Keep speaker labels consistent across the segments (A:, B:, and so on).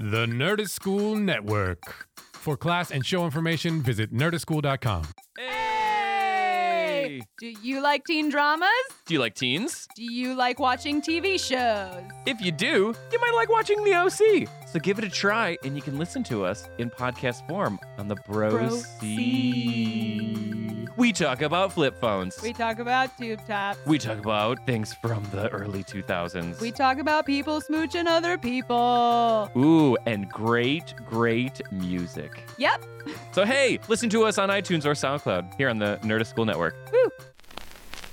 A: The Nerdist School Network. For class and show information, visit nerdistschool.com.
B: Hey!
C: Do you like teen dramas?
B: Do you like teens?
C: Do you like watching TV shows?
B: If you do, you might like watching the OC. So give it a try, and you can listen to us in podcast form on the Bro,
C: Bro
B: C. We talk about flip phones.
C: We talk about tube tops.
B: We talk about things from the early 2000s.
C: We talk about people smooching other people.
B: Ooh, and great, great music.
C: Yep.
B: So hey, listen to us on iTunes or SoundCloud here on the Nerdist School Network.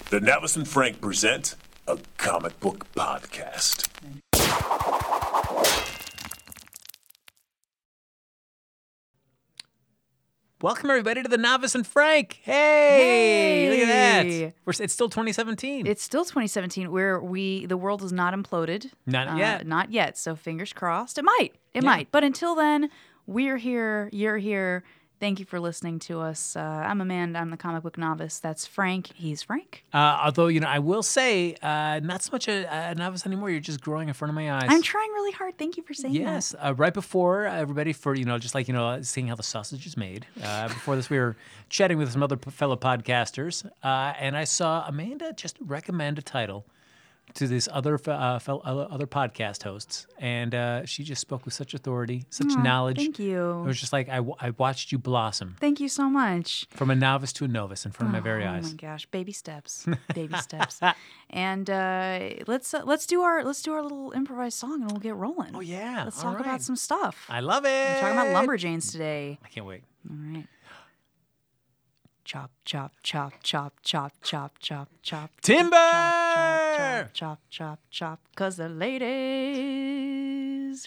D: The Novice and Frank present a comic book podcast.
E: Welcome everybody to the Novice and Frank. Hey, look at
F: Hey.
E: that. We're, it's still 2017.
F: It's still 2017 where we the world is not imploded.
E: Not
F: Uh,
E: yet.
F: Not yet. So fingers crossed. It might. It
E: Yeah.
F: might. But until then, we're here. You're here. Thank you for listening to us. Uh, I'm Amanda. I'm the comic book novice. That's Frank. He's Frank.
E: uh, although you know, I will say, uh, not so much a, a novice anymore. You're just growing in front of my eyes.
F: I'm trying really hard. Thank you for saying
E: Yes, uh, right before everybody for you know just like you know seeing how the sausage is made. Uh, before this, we were chatting with some other fellow podcasters, uh, and I saw Amanda just recommend a title to this other uh, fel- other other podcast hosts, and uh, she just spoke with such authority, such
F: that. Aw,
E: knowledge.
F: Thank you.
E: It was just like I, w- I watched you blossom
F: Thank you so much.
E: from a novice to a novice in front of my very eyes.
F: oh my gosh, baby steps, baby steps. And uh, let's uh, let's do our let's do our little improvised song and we'll get rolling.
E: Oh yeah,
F: Let's
E: all
F: talk
E: right.
F: about some stuff.
E: I love it.
F: We're talking about lumberjanes today.
E: I can't wait.
F: All right. Chop, chop, chop, chop, chop, chop, chop, chop.
E: Timber!
F: Chop, chop, chop, chop, chop. Cause the ladies.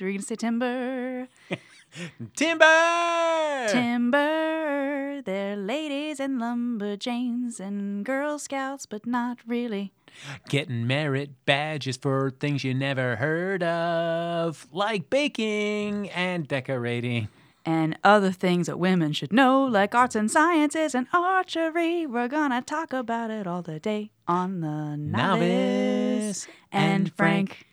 F: we're gonna say timber?
E: Timber.
F: Timber. They're ladies and lumberjanes and Girl Scouts, but not really.
E: Getting merit badges for things you never heard of, like baking and decorating.
F: And other things that women should know, like arts and sciences and archery. We're gonna talk about it all the day on the novice, and Frank.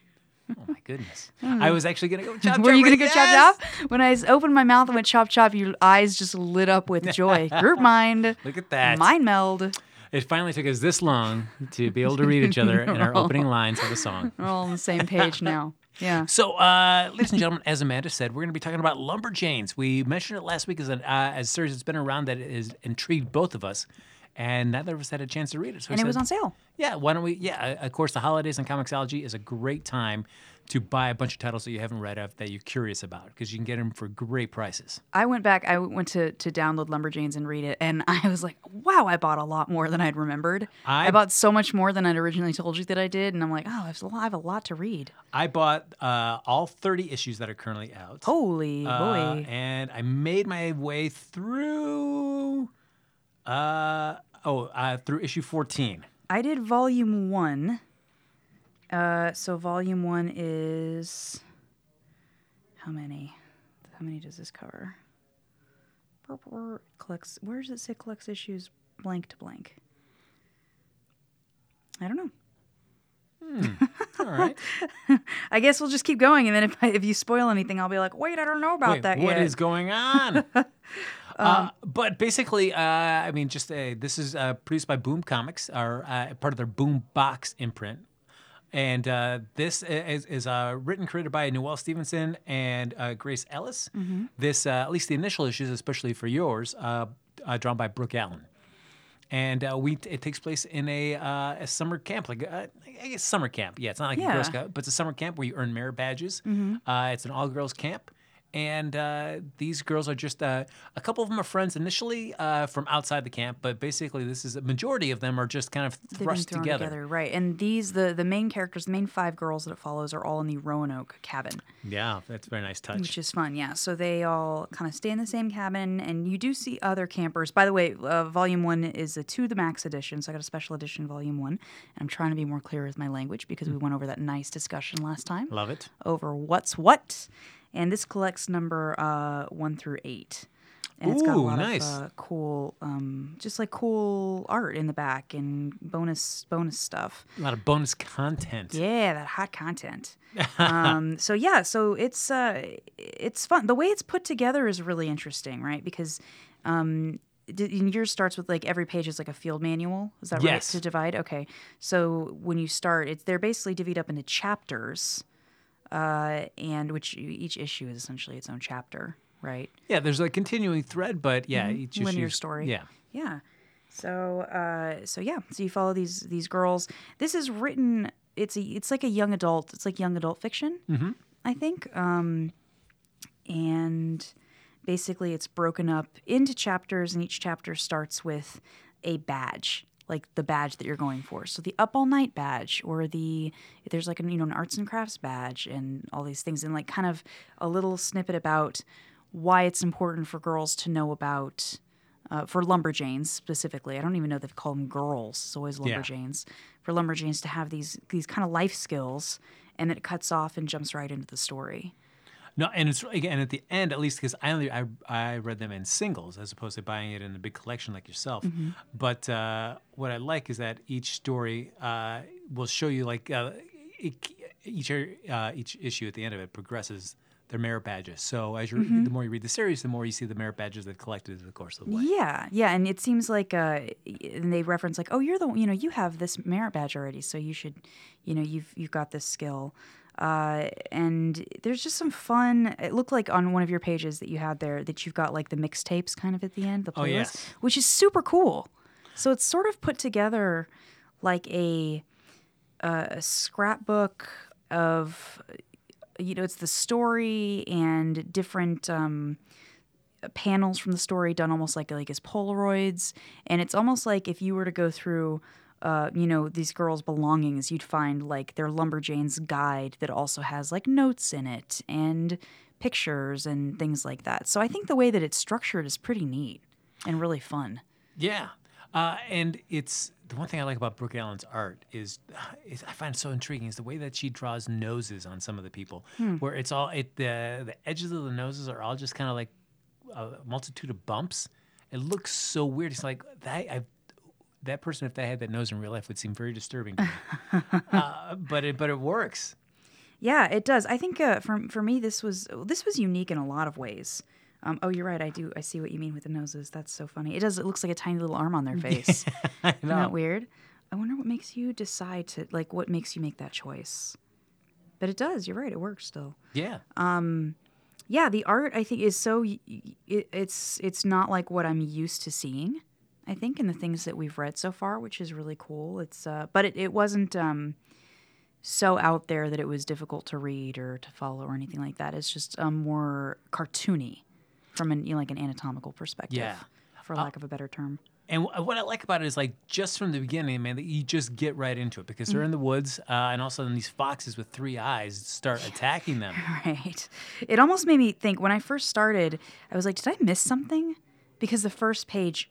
E: Oh my goodness. Hmm. I was actually to go chop
F: Were you
E: chop
F: gonna
E: right-
F: go
E: yes!
F: chop chop? When I opened my mouth and went chop chop, your eyes just lit up with joy. Group mind,
E: Look at that.
F: mind meld.
E: It finally took us this long to be able to read each other in our opening lines of the song.
F: We're all on the same page now. Yeah.
E: So, uh, ladies and gentlemen, as Amanda said, we're going to be talking about lumberjanes. We mentioned it last week as an uh, as a series that's been around that has intrigued both of us, and neither of us had a chance to read it. So
F: And it was on sale.
E: Yeah, why don't we? Yeah, uh, of course, the holidays and Comixology is a great time to buy a bunch of titles that you haven't read of that you're curious about because you can get them for great prices.
F: I went back. I went to to download Lumberjanes and read it, and I was like, "Wow, I bought a lot more than I'd remembered.
E: I-
F: I, bought so much more than I'd originally told you that I did." And I'm like, "Oh, I have a lot, I have a lot to read.
E: I bought uh, all 30 issues that are currently out.
F: Holy
E: Uh,
F: boy!"
E: and I made my way through. Uh, oh, uh, through issue 14.
F: I did volume one. Uh, so volume one is how many? How many does this cover? Collects. Where does it say collects issues blank to blank? I don't know.
E: All right.
F: I guess we'll just keep going, and then if I, if you spoil anything, I'll be like, "Wait, I don't know about
E: Wait,
F: that
E: what
F: yet."
E: is going on? uh, but basically, uh, I mean, just uh, this is uh, produced by Boom Comics, or uh, part of their Boom Box imprint. And uh, this is, is uh, written, created by Noelle Stevenson and uh, Grace Ellis. This, uh, at least the initial issues, especially for yours, uh, uh, drawn by Brooke Allen. And uh, we it takes place in a, uh, a summer camp, like uh, I guess summer camp. Yeah, it's not like a Girl
F: Yeah.
E: Scout, but it's a summer camp where you earn merit badges. Uh, it's an all girls camp. And uh, these girls are just uh, a couple of them are friends initially uh, from outside the camp, but basically this is a majority of them are just kind of thrust
F: thrown
E: together.
F: right? And these the the main characters, the main five girls that it follows, are all in the Roanoke cabin.
E: Yeah, that's a very nice touch.
F: which is fun. Yeah, so they all kind of stay in the same cabin, and you do see other campers. By the way, uh, Volume One is a to the max edition, so I got a special edition Volume One, and I'm trying to be more clear with my language because we went over that nice discussion last time
E: Love it.
F: over what's what, and this collects number uh, one through eight. and it's got a
E: Ooh,
F: lot
E: nice.
F: of uh, cool, um, just like cool art in the back and bonus bonus stuff.
E: A lot of bonus content.
F: Yeah, that hot content. um, so yeah, so it's uh, it's fun. The way it's put together is really interesting, right? Because um, d- and yours starts with like every page is like a field manual. Is that right?
E: Yes.
F: To divide. Okay, so when you start, it's they're basically divvied up into chapters, uh, and which each issue is essentially its own chapter, right?
E: Yeah, there's a continuing thread, but yeah, each
F: Mm-hmm. Linear story.
E: Yeah.
F: Yeah. So uh so yeah, so you follow these these girls. This is written it's a it's like a young adult, it's like young adult fiction. Mm-hmm. I think. Um and basically it's broken up into chapters and each chapter starts with a badge like the badge that you're going for. So the up all night badge or the there's like an you know an arts and crafts badge and all these things and like kind of a little snippet about why it's important for girls to know about uh, for lumberjanes specifically. I don't even know they've called them girls. It's always
E: Yeah.
F: lumberjanes. For lumberjanes to have these these kind of life skills and it cuts off and jumps right into the story
E: No, and it's again at the end, at least because I only I, I read them in singles as opposed to buying it in a big collection like yourself.
F: Mm-hmm.
E: But uh, what I like is that each story uh, will show you like uh, it, each uh, each issue at the end of it progresses their merit badges. So as you
F: Mm-hmm.
E: the more you read the series, the more you see the merit badges they've collected in the course of the way.
F: Yeah, yeah, and it seems like uh, and they reference like, oh, you're the you know you have this merit badge already, so you should, you know, you've you've got this skill. Uh, and there's just some fun. It looked like on one of your pages that you had there that you've got like the mixtapes kind of at the end, the playlist,
E: Oh, yes.
F: which is super cool. So it's sort of put together like a a scrapbook of you know it's the story and different um, panels from the story done almost like like as Polaroids, and it's almost like if you were to go through. Uh, you know these girls' belongings. You'd find like their lumberjane's guide that also has like notes in it and pictures and things like that. So I think the way that it's structured is pretty neat and really fun.
E: Yeah. Uh, and it's the one thing I like about Brooke Allen's art is, is I find it so intriguing is the way that she draws noses on some of the people, where it's all it the the edges of the noses are all just kind of like a multitude of bumps. It looks so weird. It's like that. I, that person, if they had that nose in real life, would seem very disturbing to me. uh, but it but it works.
F: Yeah, it does. I think uh, for for me, this was this was unique in a lot of ways. Um, oh, you're right. I do. I see what you mean with the noses. That's so funny. It does. It looks like a tiny little arm on their face. Isn't that weird? I wonder what makes you decide to like. What makes you make that choice? But it does. You're right. It works still.
E: Yeah.
F: Um, Yeah, the art I think is so. It, it's it's not like what I'm used to seeing. I think in the things that we've read so far, which is really cool. It's uh, but it, it wasn't um, so out there that it was difficult to read or to follow or anything like that. It's just um, more cartoony from an you know, like an anatomical perspective.
E: Yeah.
F: for lack of a better term.
E: And wh- what I like about it is like just from the beginning, man, that you just get right into it because they're
F: Mm.
E: in the woods, uh, and all of a sudden these foxes with three eyes start attacking them.
F: Right. It almost made me think when I first started, I was like, did I miss something? Because the first page,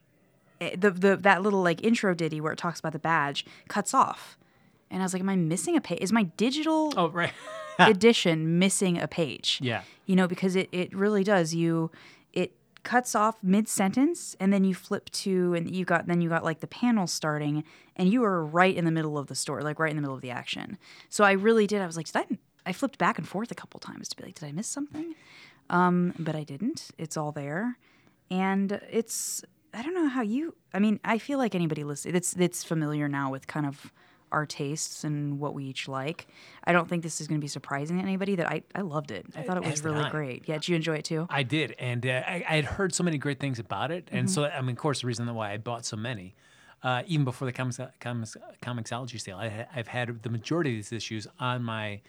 F: the, the that little like intro ditty where it talks about the badge cuts off. And I was like, am I missing a page? Is my digital
E: Oh, right.
F: edition missing a page?
E: Yeah.
F: You know, because it, it really does. You it cuts off mid sentence and then you flip to and you got then you got like the panel starting and you were right in the middle of the story, like right in the middle of the action. So I really did. I was like, did I I flipped back and forth a couple times to be like, did I miss something? Um, but I didn't. It's all there. And it's I don't know how you I mean, I feel like anybody listening that's that's familiar now with kind of our tastes and what we each like. I don't think this is going to be surprising to anybody that I, I loved it. I thought it was
E: As
F: really great. Yeah, did you enjoy it too?
E: I did, and uh, I, I had heard so many great things about it, and
F: Mm-hmm.
E: so I mean, of course, the reason why I bought so many, uh, even before the comics, comics Comixology sale, I, I've had the majority of these issues on my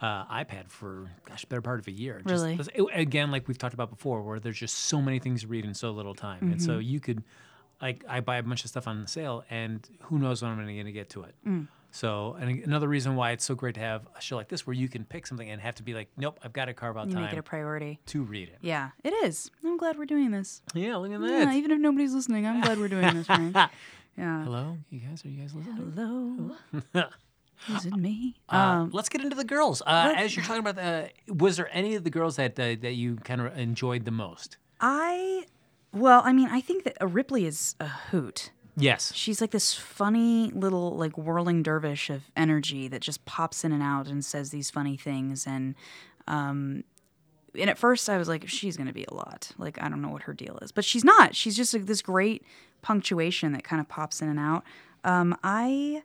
E: uh, iPad for gosh, better part of a year. Just-
F: Really?
E: it- again, like we've talked about before, where there's just so many things to read in so little time, and
F: Mm-hmm.
E: so you could, like, I buy a bunch of stuff on sale, and who knows when I'm going to get to it.
F: Mm.
E: So, and another reason why it's so great to have a show like this, where you can pick something and have to be like, nope, I've got to carve out
F: You
E: time
F: make it a priority.
E: to read it.
F: Yeah, it is. I'm glad we're doing this.
E: Yeah, look at that.
F: Yeah, even if nobody's listening, I'm glad we're doing this, Frank. Yeah.
E: Hello, you guys? Are you guys listening?
F: Hello. Is it me?
E: Uh,
F: Um,
E: let's get into the girls. Uh, as you're talking about, the, was there any of the girls that uh, that you kind of enjoyed the most?
F: I Well, I mean, I think that uh, Ripley is a hoot.
E: Yes.
F: She's like this funny little like whirling dervish of energy that just pops in and out and says these funny things and um and at first I was like she's going to be a lot. Like I don't know what her deal is. But she's not. She's just like, this great punctuation that kind of pops in and out. Um I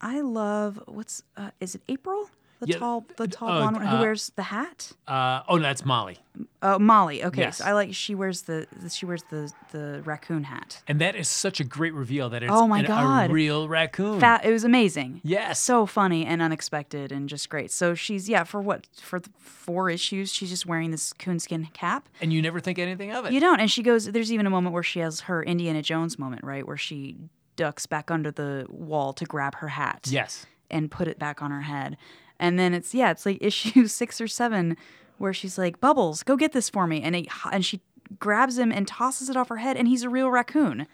F: I love what's uh, is it April? The
E: Yeah,
F: tall the tall
E: uh,
F: blonde one who
E: uh,
F: wears the hat?
E: Uh, oh, no, that's Molly.
F: Oh, Molly. Okay.
E: Yes.
F: So I like she wears the she wears the the raccoon hat.
E: And that is such a great reveal that it's
F: Oh my
E: an-
F: God.
E: a real raccoon.
F: Fat. It was amazing.
E: Yes.
F: So funny and unexpected and just great. So she's yeah for what for the four issues she's just wearing this coonskin cap.
E: and you never think anything of it.
F: You don't. And she goes. There's even a moment where she has her Indiana Jones moment, right, where she ducks back under the wall to grab her hat.
E: yes.
F: and put it back on her head. And then it's yeah, it's like issue six or seven where she's like, "Bubbles, go get this for me," and it, and she grabs him and tosses it off her head, and he's a real raccoon.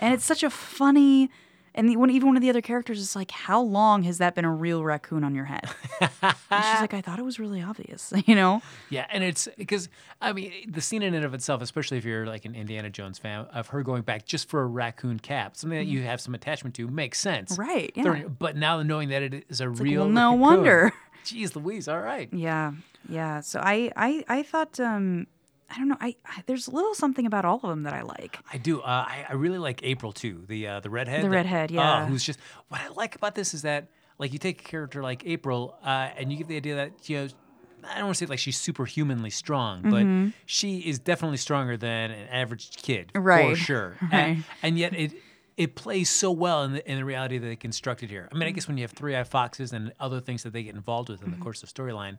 F: And it's such a funny. And the, one, even one of the other characters is like, "How long has that been a real raccoon on your head?" and she's like, "I thought it was really obvious," you know.
E: Yeah, and it's because I mean the scene in and of itself, especially if you're like an Indiana Jones fan, of her going back just for a raccoon cap, something that you have some attachment to, makes sense.
F: Right, yeah.
E: But now knowing that it is a
F: like,
E: real,
F: well, no
E: raccoon-
F: wonder.
E: Jeez, Louise. All right.
F: Yeah, yeah. So I, I, I thought, um, I don't know. I, I there's a little something about all of them that I like.
E: I do. Uh, I, I really like April too. The uh, the redhead.
F: The
E: that-
F: redhead,
E: uh,
F: yeah.
E: who's just what I like about this is that like you take a character like April, uh, and you get the idea that you know. I don't want to say like she's superhumanly strong, but she is definitely stronger than an average kid, for sure.
F: right.
E: And, and yet it it plays so well in the, in the reality that they constructed here. I mean, I guess when you have three eye foxes and other things that they get involved with in
F: Mm-hmm.
E: the course of storyline,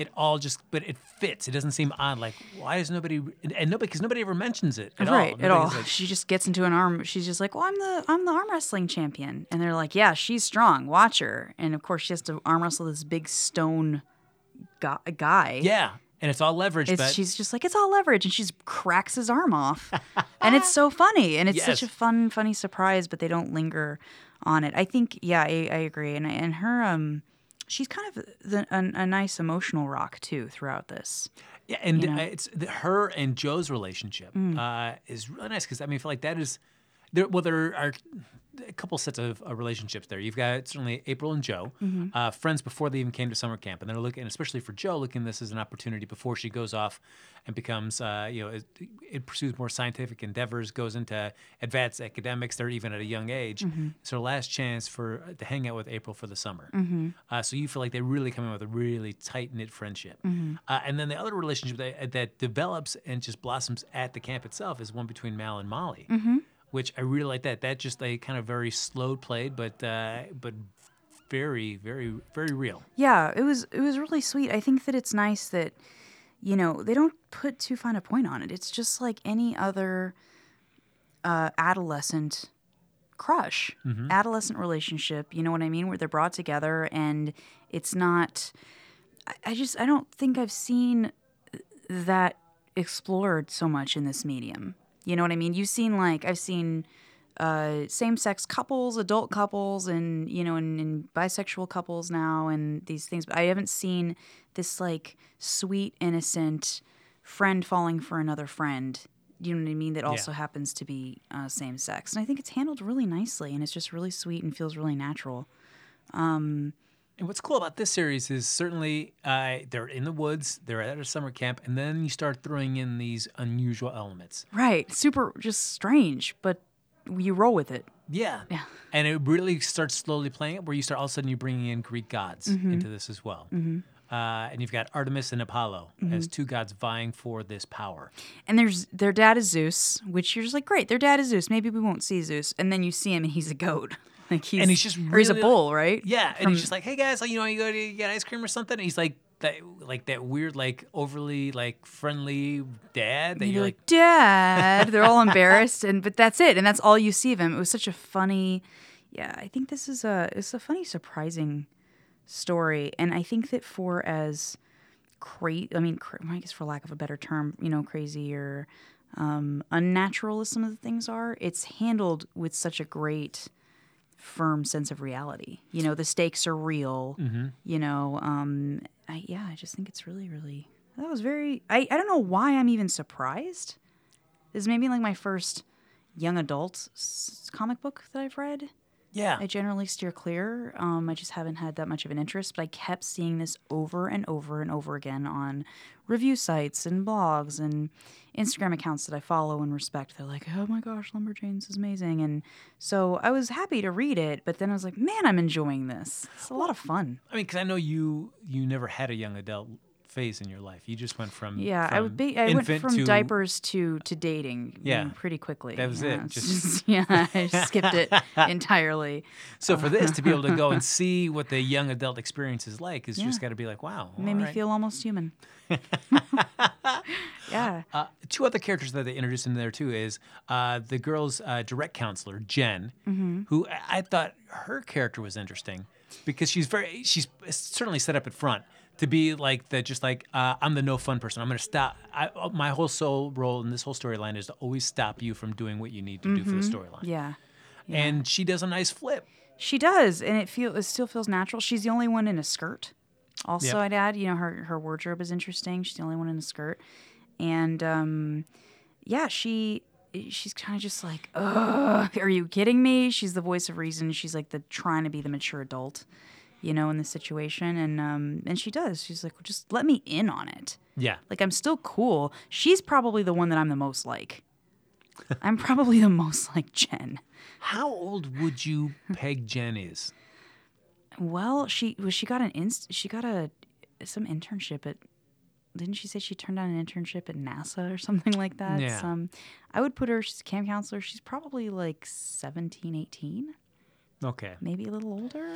E: it all just but it fits. It doesn't seem odd. Like why does nobody and nobody because nobody ever mentions it at all.
F: right at all.
E: like,
F: she just gets into an arm. She's just like, "Well, I'm the I'm the arm wrestling champion," and they're like, "Yeah, she's strong. Watch her." And of course, she has to arm wrestle this big stone guy.
E: Yeah, and it's all leverage,
F: It's,
E: but
F: she's just like it's all leverage, and she just cracks his arm off, and it's so funny, and it's such a fun, funny surprise. But they don't linger on it. I think, yeah, I, I agree, and and her, um, she's kind of the, a, a nice emotional rock too throughout this.
E: yeah, and
F: you know?
E: it's the, her and Jo's relationship
F: Mm.
E: uh, is really nice because I mean, I feel like that is there. Well, there are a couple sets of uh, relationships there. You've got certainly April and Jo,
F: Mm-hmm.
E: uh, friends before they even came to summer camp, and they're looking, especially for Jo, looking at this as an opportunity before she goes off and becomes, uh, you know, it, it pursues more scientific endeavors, goes into advanced academics. They're even at a young age.
F: Mm-hmm.
E: It's her last chance for to hang out with April for the summer. Uh, so you feel like they really come in with a really tight knit friendship.
F: Mm-hmm.
E: Uh, and then the other relationship that, that develops and just blossoms at the camp itself is one between Mal and Molly,
F: Mm-hmm.
E: Which I really like. That that just they kind of very slow played, but uh, but very very very real.
F: Yeah, it was it was really sweet. I think that it's nice that you know they don't put too fine a point on it. It's just like any other uh, adolescent crush, adolescent relationship. You know what I mean? Where they're brought together and it's not. I, I just I don't think I've seen that explored so much in this medium. You know what I mean? You've seen like I've seen uh, same-sex couples, adult couples, and you know, and, and bisexual couples now, and these things. But I haven't seen this like sweet, innocent friend falling for another friend. You know what I mean? That also happens to be uh, same-sex, and I think it's handled really nicely, and it's just really sweet and feels really natural.
E: And what's cool about this series is certainly uh, they're in the woods, they're at a summer camp, and then you start throwing in these unusual elements.
F: Right? Super, just strange, but you roll with it.
E: Yeah. Yeah. And it really starts slowly playing it where you start all of a sudden you're bringing in Greek gods
F: Mm-hmm.
E: into this as well. Uh, and you've got Artemis and Apollo
F: Mm-hmm.
E: as two gods vying for this power.
F: And there's their dad is Zeus, which you're just like, great, their dad is Zeus. Maybe we won't see Zeus, and then you see him, and he's a goat. Like he's
E: And he's just
F: or he's a
E: really-
F: bull, right?
E: Yeah. And he's just like, hey guys, like, you know, you go to get ice cream or something. And he's like, that, like that weird, like overly like friendly dad that
F: And
E: you're
F: you're
E: like,
F: like, Dad. They're all embarrassed, and but that's it, and that's all you see of him. It was such a funny, yeah. I think this is a it's a funny, surprising story, and I think that for as crazy, I mean, cra- I guess for lack of a better term, you know, crazy or um, unnatural as some of the things are, it's handled with such a great firm sense of reality. You know, the stakes are real. You know, um, I, yeah, I just think it's really, really. That was very. I, I don't know why I'm even surprised. This is maybe like my first young adult s- comic book that I've read.
E: Yeah.
F: I generally steer clear. Um, I just haven't had that much of an interest, but I kept seeing this over and over and over again on review sites and blogs and Instagram accounts that I follow and respect. They're like, "Oh my gosh, Lumberjanes is amazing," and so I was happy to read it. But then I was like, "Man, I'm enjoying this. It's a lot of fun."
E: I mean, because I know you you never had a young adult phase in your life. You just went from
F: Yeah, I would be. I went from
E: to,
F: diapers to to dating.
E: Yeah.
F: pretty quickly.
E: That was
F: yeah,
E: it, just-
F: yeah, I skipped it entirely.
E: So for this to be able to go and see what the young adult experience is like is just got to be like, wow.
F: Made me
E: right.
F: feel almost human. yeah.
E: Uh, two other characters that they introduced in there too is uh, the girl's uh, direct counselor Jen,
F: Mm-hmm.
E: who I- I thought her character was interesting because she's very she's certainly set up at front to be like the just like uh, I'm the no fun person. I'm to stop. I, my whole sole role in this whole storyline is to always stop you from doing what you need to do for the storyline.
F: Mm-hmm. Yeah.
E: And she does a nice flip.
F: She does, and it feel it still feels natural. She's the only one in a skirt. Also,
E: Yep.
F: I'd add, you know, her her wardrobe is interesting. She's the only one in a skirt, and um, yeah, she she's kind of just like, Ugh, are you kidding me? She's the voice of reason. She's like the trying to be the mature adult, you know, in the situation, and um, and she does. She's like, just let me in on it.
E: Yeah.
F: Like I'm still cool. She's probably the one that I'm the most like. I'm probably the most like Jen.
E: How old would you peg Jen is?
F: Well, she was she got an inst she got a some internship at didn't she say she turned down an internship at NASA or something like that?
E: Yeah.
F: Some I would put her she's a camp counselor. She's probably like 17, 18,
E: Okay.
F: maybe a little older.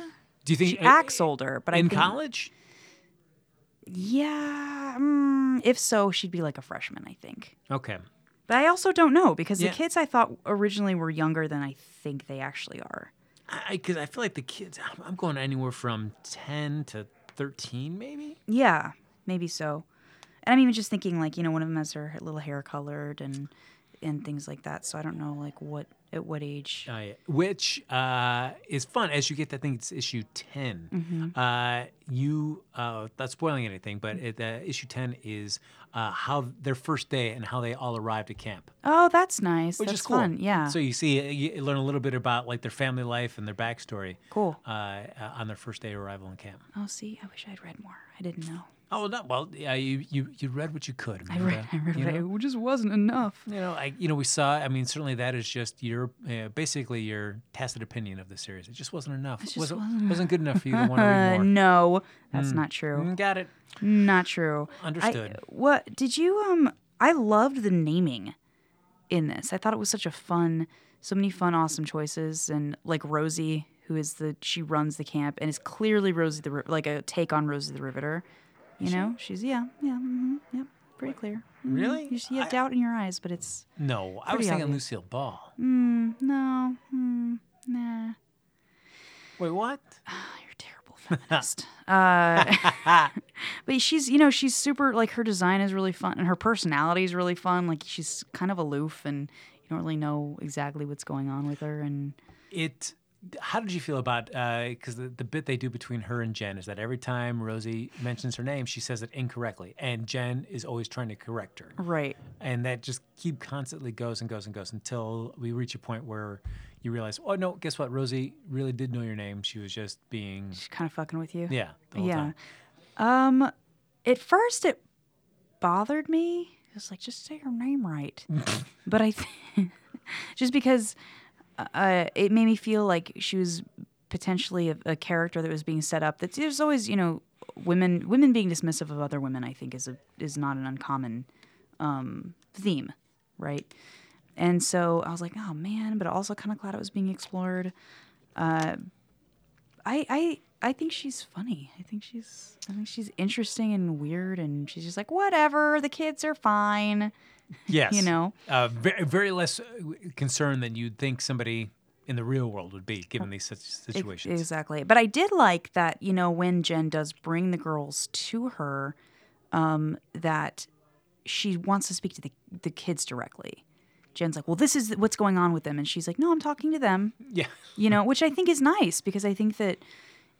E: Do you think
F: She acts older, but I
E: in
F: think,
E: college?
F: Yeah, mm, if so, she'd be like a freshman, I think.
E: Okay.
F: But I also don't know because
E: Yeah.
F: the kids I thought originally were younger than I think they actually are.
E: I because I feel like the kids. I'm- I'm going anywhere from ten to thirteen, maybe.
F: Yeah, maybe so. And I'm even just thinking like, you know, one of them has her little hair colored and and things like that. So I don't know like what at what age.
E: Uh, which uh, is fun as you get to I think it's issue 10
F: Mm-hmm.
E: Uh, you uh, not spoiling anything, but it, uh, issue ten is uh, how their first day and how they all arrived at camp,
F: Oh, that's nice.
E: which
F: that's
E: is cool.
F: fun. Yeah.
E: So you see, you learn a little bit about like their family life and their backstory.
F: Cool.
E: Uh, uh, on their first day of arrival in camp.
F: oh, see, I wish I'd read more. I didn't know.
E: Oh no! Well, yeah, you you, you read what you could.
F: I read.
E: Amanda,
F: I read.
E: you
F: It just wasn't enough.
E: You know, I you know we saw. I mean, certainly that is just your uh, basically your tacit opinion of the series. It just wasn't enough. It
F: just
E: wasn't
F: wasn't
E: wasn't good enough for you to want to read more.
F: no, that's not true.
E: Mm, Got it.
F: Not true.
E: Understood.
F: I, what did you um? I loved the naming in this. I thought it was such a fun, so many fun, awesome choices, and like Rosie, who is the she runs the camp and is clearly Rosie the like a take on Rosie the Riveter. You know, she's yeah, yeah, mm-hmm, yep, pretty clear. Mhm.
E: Really?
F: You, see- you have
E: I-
F: doubt in your eyes, but it's
E: No, I was thinking
F: obvious.
E: Lucille Ball.
F: mm, no, mm, nah.
E: Wait, what?
F: You're a terrible feminist. uh, but she's, you know, she's super. Like her design is really fun, and her personality is really fun. Like she's kind of aloof, and you don't really know exactly what's going on with her. And
E: It. How did you feel about? Because the, the bit they do between her and Jen is that every time Rosie mentions her name, she says it incorrectly, and Jen is always trying to correct her.
F: right,
E: and that just keep constantly goes and goes and goes until we reach a point where you realize, oh no, guess what? Rosie really did know your name. She was just being,
F: she's kind of fucking with you.
E: yeah,
F: yeah.
E: time.
F: Um, at first it bothered me. It was like, just say her name right. but I, th- just because uh, it made me feel like she was potentially a, a character that was being set up. That there's always, you know, women women being dismissive of other women. I think is a is not an uncommon um, theme, right? And so I was like, oh man, but also kind of glad it was being explored. Uh, I I I think she's funny. I think she's I think she's interesting and weird, and she's just like whatever. The kids are fine.
E: Yes,
F: You know?
E: uh, very, very less uh, concerned than you'd think somebody in the real world would be, given these situations.
F: Exactly. But I did like that, you know, when Jen does bring the girls to her, um, that she wants to speak to the, the kids directly. Jen's like, well, this is what's going on with them. And she's like, no, I'm talking to them,
E: Yeah,
F: you know, which I think is nice because I think that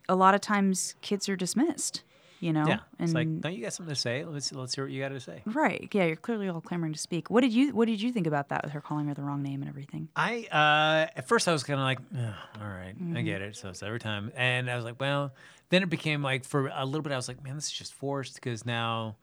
F: a lot of times kids are dismissed. You know,
E: Yeah.
F: and
E: It's like, don't you got something to say? Let's let's hear what you got to say.
F: right, yeah, you're clearly all clamoring to speak. What did you What did you think about that with her calling her the wrong name and everything?
E: I uh, at first I was kind of like, "Ugh, all right, I
F: Mm-hmm.
E: get it. So it's every time, and I was like, well, then it became like for a little bit I was like, man, this is just forced because now.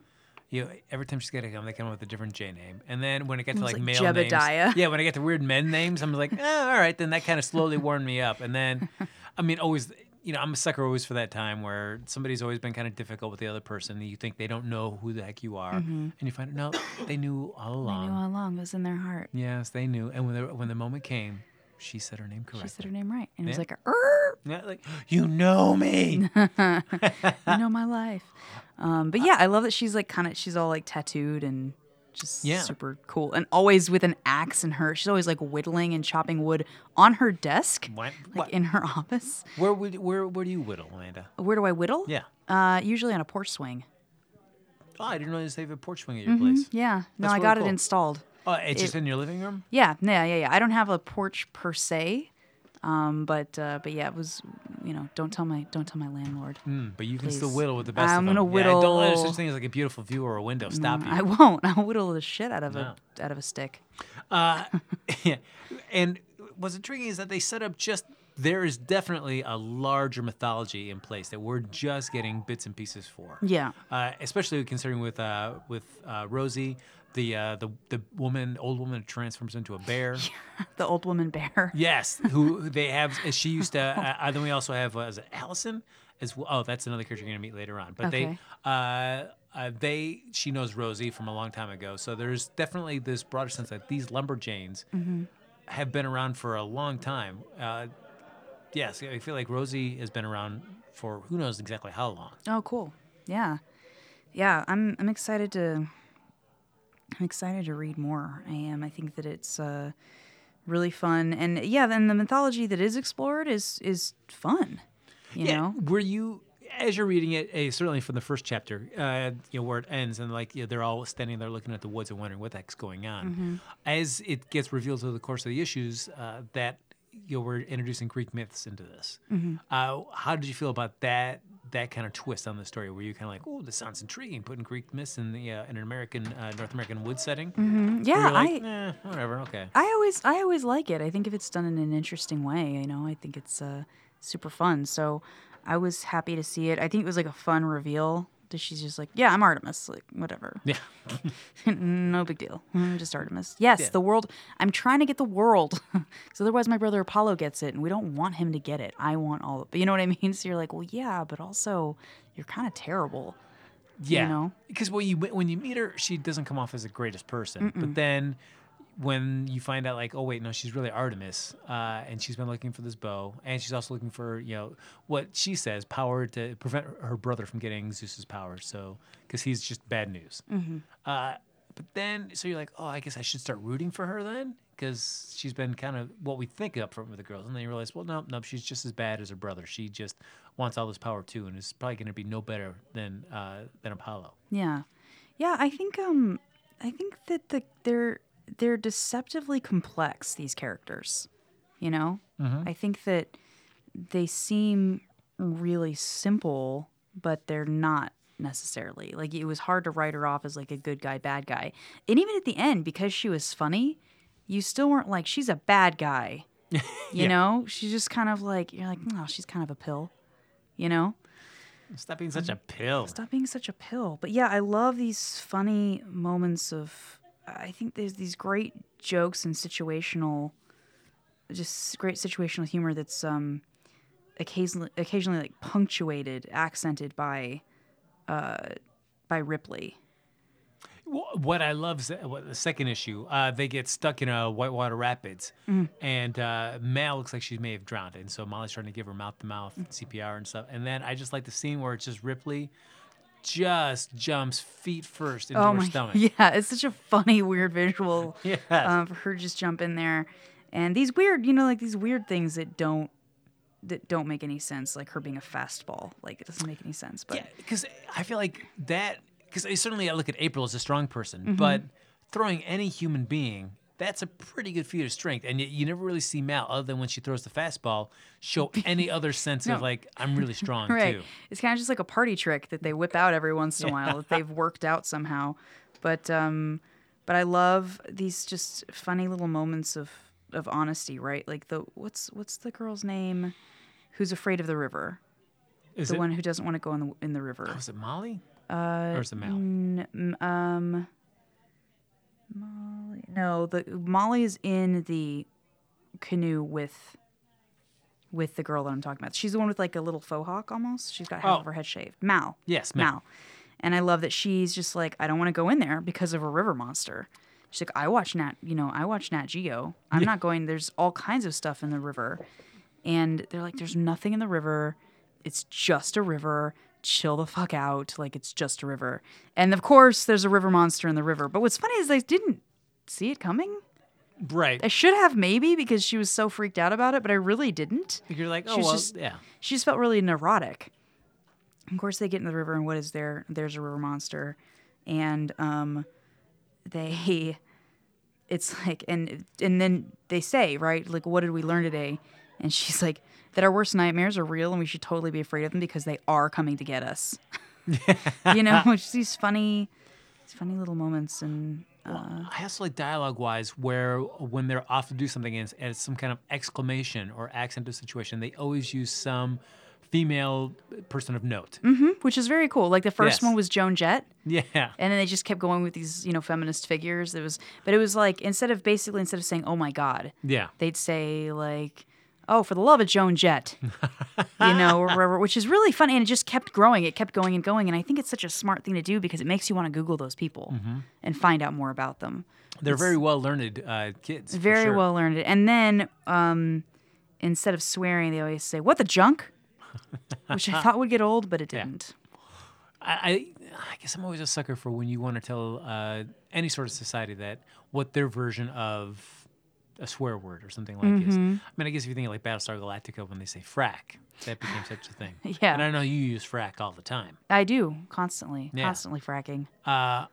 E: You know, every time she's to come, they come up with a different J name, and then when it got to like,
F: like
E: male
F: Jebediah.
E: names, yeah, when I get to weird men names, I'm like, eh, all right, then that kind of slowly warmed me up, and then, I mean, always, you know, I'm a sucker always for that time where somebody's always been kind of difficult with the other person, and you think they don't know who the heck you are, and you find out no, they knew all
F: Mm-hmm.
E: Along.
F: knew all along it was in their heart.
E: Yes, they knew. And when the when the moment came, she said her name correctly.
F: She said her name right, and it was like, er,
E: Yeah, like you know me.
F: you know my life. Um, but yeah, I love that she's like kind of she's all like tattooed and just
E: Yeah.
F: super cool, and always with an axe in her. She's always like whittling and chopping wood on her desk,
E: What-
F: like
E: what-
F: in her office.
E: where would where where do you whittle, Amanda?
F: Where do I whittle?
E: Yeah.
F: Uh, usually on a porch swing.
E: Oh, I didn't realize they have a porch swing at your place.
F: Yeah. No,
E: That's
F: I
E: really
F: got it installed.
E: Oh, it's just in your living room.
F: Yeah, yeah, yeah, yeah. I don't have a porch per se, um, but uh, but yeah, it was you know don't tell my don't tell my landlord.
E: Mm, but you can still whittle with the best
F: I'm
E: of them.
F: gonna
E: Yeah, don't let
F: whittle-
E: such thing as like a beautiful view or a window stop you.
F: I won't. I'll whittle the shit out of
E: No.
F: a out of a stick.
E: Uh, yeah. And what's intriguing is that they set up just there is definitely a larger mythology in place that we're just getting bits and pieces for.
F: Yeah.
E: Uh, especially considering with uh, with uh, Rosie, the uh, the the woman, old woman, transforms into a bear.
F: Yeah, The old woman bear.
E: Yes, who they have. She used to. Uh, then we also have uh, is it Allison as well. Oh, that's another character you're gonna meet later on. But
F: Okay.
E: they, uh, uh, they, she knows Rosie from a long time ago. So there's definitely this broader sense that these lumberjanes
F: Mm-hmm.
E: have been around for a long time. Uh, yes, I feel like Rosie has been around for who knows exactly how long.
F: Oh, cool. Yeah, yeah. I'm I'm excited to. I'm excited to read more. I am. I think that it's uh, really fun, and yeah. Then the mythology that is explored is is fun. You know.
E: Were you as you're reading it, eh, certainly from the first chapter, uh, you know where it ends, and like you know, they're all standing there looking at the woods and wondering what the heck's going on.
F: Mm-hmm.
E: As it gets revealed through the course of the issues, uh, that you know we're introducing Greek myths into this.
F: Mm-hmm.
E: Uh, how did you feel about that? That kind of twist on the story, where you kind of like, oh, this sounds intriguing, putting Greek myths in the uh, in an American North North American wood setting.
F: Mm-hmm. Yeah,
E: you're like,
F: I
E: eh, whatever, okay.
F: I always I always like it. I think if it's done in an interesting way, you know, I think it's uh, super fun. So I was happy to see it. I think it was like a fun reveal. She's just like, yeah, I'm Artemis, like whatever,
E: Yeah,
F: no big deal. I'm just Artemis. Yes,
E: Yeah.
F: the world. I'm trying to get the world, because otherwise my brother Apollo gets it, and we don't want him to get it. I want all. But you know what I mean? So you're like, well, yeah, but also you're kind of terrible.
E: yeah.
F: You know?
E: Because when you when you meet her, she doesn't come off as the greatest person. But then when you find out, like, oh wait, no, she's really Artemis, uh, and she's been looking for this bow, and she's also looking for you know what she says, power to prevent her brother from getting Zeus's power. So because he's just bad news. Uh, but then, so you're like, oh, I guess I should start rooting for her then, because she's been kind of what we think up front with the girls, and then you realize, well, no, no, she's just as bad as her brother. She just wants all this power too, and is probably going to be no better than uh, than Apollo.
F: Yeah, yeah. I think um, I think that the they're they're deceptively complex. These characters, you know. Mm-hmm. I think that they seem really simple, but they're not necessarily. Like it was hard to write her off as like a good guy, bad guy, and even at the end, because she was funny, you still weren't like she's a bad guy. You
E: Yeah.
F: know, she's just kind of like you're like, oh, she's kind of a pill. You know.
E: Stop being such a pill.
F: Stop being such a pill. But yeah, I love these funny moments of. I think there's these great jokes and situational, just great situational humor that's um, occasionally occasionally like punctuated, accented by, uh, by Ripley.
E: Wh- What I love is the second issue, uh, they get stuck in a whitewater rapids, and uh, Mal looks like she may have drowned, and so Molly's trying to give her mouth to mouth CPR and stuff. And then I just like the scene where it's just Ripley just jumps feet first into
F: oh
E: her
F: my,
E: stomach.
F: yeah, it's such a funny, weird visual.
E: Yes.
F: um, for her just jump in there, and these weird, you know, like these weird things that don't that don't make any sense, like her being a fastball. Like it doesn't make any sense. But
E: Yeah, because I feel like that. Because certainly I look at April as a strong person,
F: Mm-hmm.
E: but throwing any human being that's a pretty good feat of strength. And yet you never really see Mal, other than when she throws the fastball, show any other sense of like I'm really strong
F: right.
E: too.
F: It's kind of just like a party trick that they whip out every once in a while that they've worked out somehow. But um, but I love these just funny little moments of of honesty, right? Like the what's what's the girl's name who's afraid of the river?
E: Is
F: the
E: it?
F: one who doesn't want to go in the in the river.
E: Was it Molly?
F: Uh,
E: or is it Mal?
F: N- um, Molly. No, the Molly is in the canoe with with the girl that I'm talking about. She's the one with like a little faux hawk almost. She's got half
E: Oh.
F: of her head shaved. Mal.
E: Yes, Mal.
F: Mal. And I love that she's just like, I don't want to go in there because of a river monster. She's like, I watch Nat, you know, I watch Nat Geo. I'm not going. There's all kinds of stuff in the river, and they're like, there's nothing in the river. It's just a river. Chill the fuck out. Like it's just a river. And of course, there's a river monster in the river. But what's funny is I didn't see it coming.
E: Right.
F: I should have maybe because she was so freaked out about it, but I really didn't.
E: You're like, oh
F: She's
E: well,
F: just-
E: yeah.
F: She just felt really neurotic. Of course, they get in the river, and what is there? There's a river monster, and um, they, it's like, and and then they say, right, like, what did we learn today? And she's like, that our worst nightmares are real, and we should totally be afraid of them because they are coming to get us. you know, it's these funny, these funny little moments, and uh,
E: I also like dialogue wise where when they're off to do something and it's, and it's some kind of exclamation or accented situation, they always use some female person of note.
F: which is very cool. Like the first
E: Yes.
F: one was Joan Jett.
E: Yeah.
F: and then they just kept going with these you know feminist figures it was but it was like instead of basically instead of saying oh my god
E: Yeah.
F: they'd say like oh for the love of joan jett. You know or whatever, which is really funny and it just kept growing it kept going and going and i think it's such a smart thing to do because it makes you want to google those people and find out more about them.
E: They're very well learned uh, kids.
F: very
E: sure.
F: well learned and then um instead of swearing they always say what the junk? Which i thought would get old but it didn't.
E: I, I, I guess I'm always a sucker for when you want to tell uh, any sort of society that what their version of a swear word or something like this. I mean, I guess if you think of like Battlestar Galactica when they say frack, that became such a thing.
F: Yeah.
E: And I know you use frack all the time.
F: i do constantly
E: Yeah.
F: constantly fracking
E: Uh,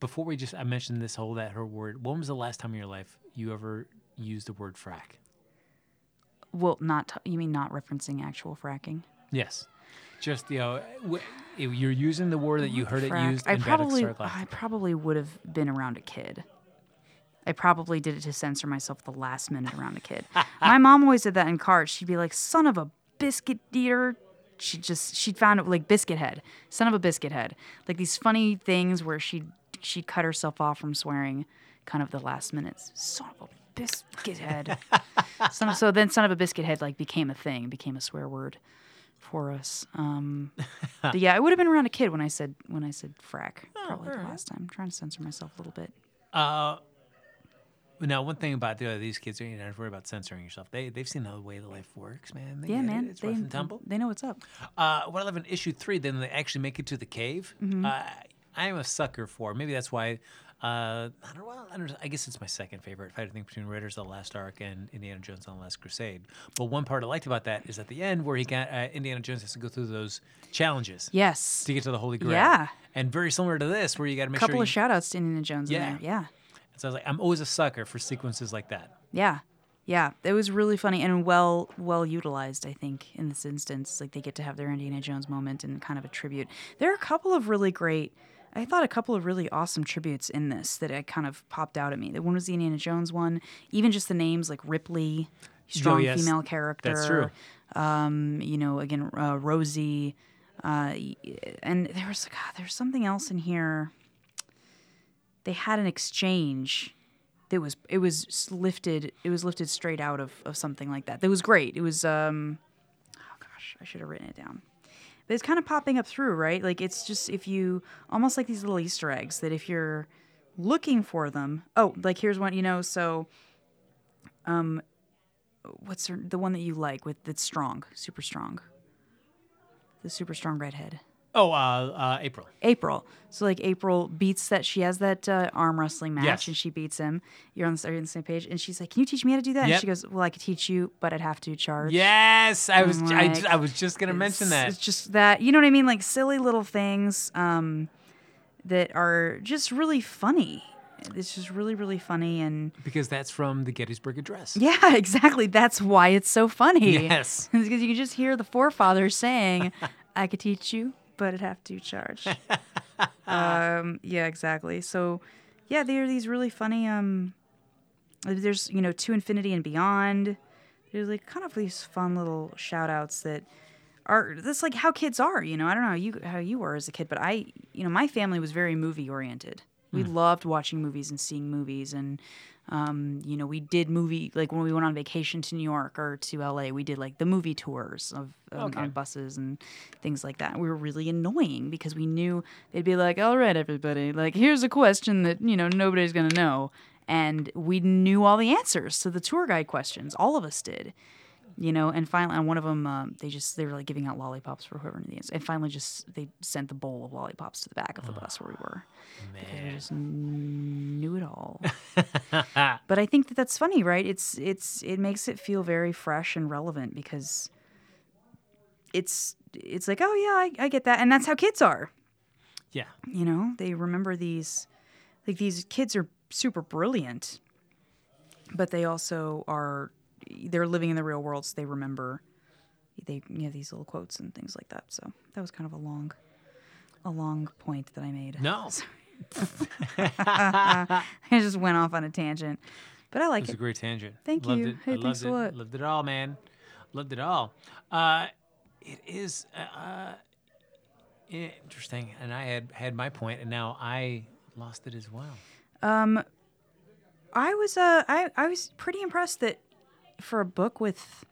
E: before we just, I mentioned this whole that her word. When was the last time in your life you ever used the word frack?
F: Well, not t- you mean not referencing actual fracking?
E: Yes. Just you know, w- you're using the word that you heard it
F: Frack.
E: used
F: I probably. I probably would have been around a kid. I probably did it to censor myself the last minute around a kid. My mom always did that in cars. She'd be like, "Son of a biscuit eater." She just she'd found it like biscuit head, son of a biscuit head, like these funny things where she she'd cut herself off from swearing, kind of the last minute. Son of a biscuit head. son of, so then, son of a biscuit head like became a thing, became a swear word for us. Um, but yeah, I would have been around a kid when I said when I said frack. Probably the last time. I'm trying to censor myself a little bit.
E: Uh, now, one thing about uh, these kids, you don't have to worry about censoring yourself. They they've seen how the way the life works, man. They
F: Yeah,
E: get it.
F: man.
E: It's
F: They
E: rough and tumble.
F: they know what's up.
E: Uh, what I love in issue three, then they actually make it to the cave.
F: Mm-hmm.
E: Uh, I am a sucker for. Maybe that's why. Uh, I don't know. I, don't, I guess it's my second favorite. If I had to think between Raiders of the Last Ark and Indiana Jones on the Last Crusade. But one part I liked about that is at the end where he got uh, Indiana Jones has to go through those challenges
F: Yes.
E: to get to the Holy Grail.
F: Yeah.
E: And very similar to this, where you got to make
F: couple
E: sure.
F: Couple
E: of
F: shout outs to Indiana Jones
E: Yeah.
F: in there. Yeah.
E: So I was like, I'm always a sucker for sequences like that.
F: Yeah. Yeah. It was really funny and well well utilized, I think, in this instance. Like they get to have their Indiana Jones moment and kind of a tribute. There are a couple of really great I thought a couple of really awesome tributes in this that I kind of popped out at me. The one was the Indiana Jones one. Even just the names like Ripley, strong
E: Oh, yes.
F: female character.
E: That's true.
F: Um, you know, again, uh, Rosie. Uh, and there was God, there's something else in here. They had an exchange that was it was lifted it was lifted straight out of, of something like that. That was great. It was um oh gosh, I should have written it down. But it's kind of popping up through, right? Like it's just if you almost like these little Easter eggs that if you're looking for them. Oh, like here's one, you know, so um what's her, the one that you like with that's strong, super strong. The super strong redhead.
E: Oh, uh, uh, April.
F: April. So like April beats that she has that uh, arm wrestling match
E: Yes.
F: and she beats him. You're on the, are on the same page, and she's like, "Can you teach me how to do that?"
E: Yep.
F: And she goes, "Well, I could teach you, but I'd have to charge."
E: Yes, I was. I,
F: like,
E: ju- I was just gonna mention that.
F: It's just that you know what I mean, like silly little things um, that are just really funny. it's just really really funny and
E: Because that's from the Gettysburg Address.
F: yeah, exactly. That's why it's so funny.
E: Yes.
F: because you can just hear the forefathers saying, "I could teach you, but it'd have to charge." um, yeah, exactly. So, yeah, there are these really funny. Um, there's you know to infinity and beyond. There's like kind of these fun little shout outs that are that's like how kids are. You know, I don't know how you how you were as a kid, but I you know my family was very movie oriented. We loved watching movies and seeing movies and. Um, you know, we did movie like when we went on vacation to New York or to LA, we did like the movie tours of um,
E: Okay.
F: on buses and things like that. We were really annoying because we knew they'd be like, "All right, everybody, like here's a question that you know nobody's gonna know," and we knew all the answers to the tour guide questions. All of us did, you know. And finally, on one of them, um, they just they were like giving out lollipops for whoever knew the answer. And finally, just they sent the bowl of lollipops to the back of the bus where we were. Because we just knew it all. but I think that that's funny, right? It's it's it makes it feel very fresh and relevant because it's it's like, oh yeah, I, I get that, and that's how kids are.
E: Yeah.
F: You know, they remember these like these kids are super brilliant, but they also are they're living in the real world, so they remember they you know these little quotes and things like that. So that was kind of a long a long point that I made.
E: No.
F: I just went off on a tangent, but I like It
E: was a great tangent.
F: Thank
E: loved
F: you.
E: It.
F: Hey,
E: I loved
F: thanks
E: it.
F: a lot.
E: Loved it all, man. Loved it all. Uh, it is uh, uh, interesting, and I had had my point, and now I lost it as well.
F: Um, I was uh, I I was pretty impressed that for a book with,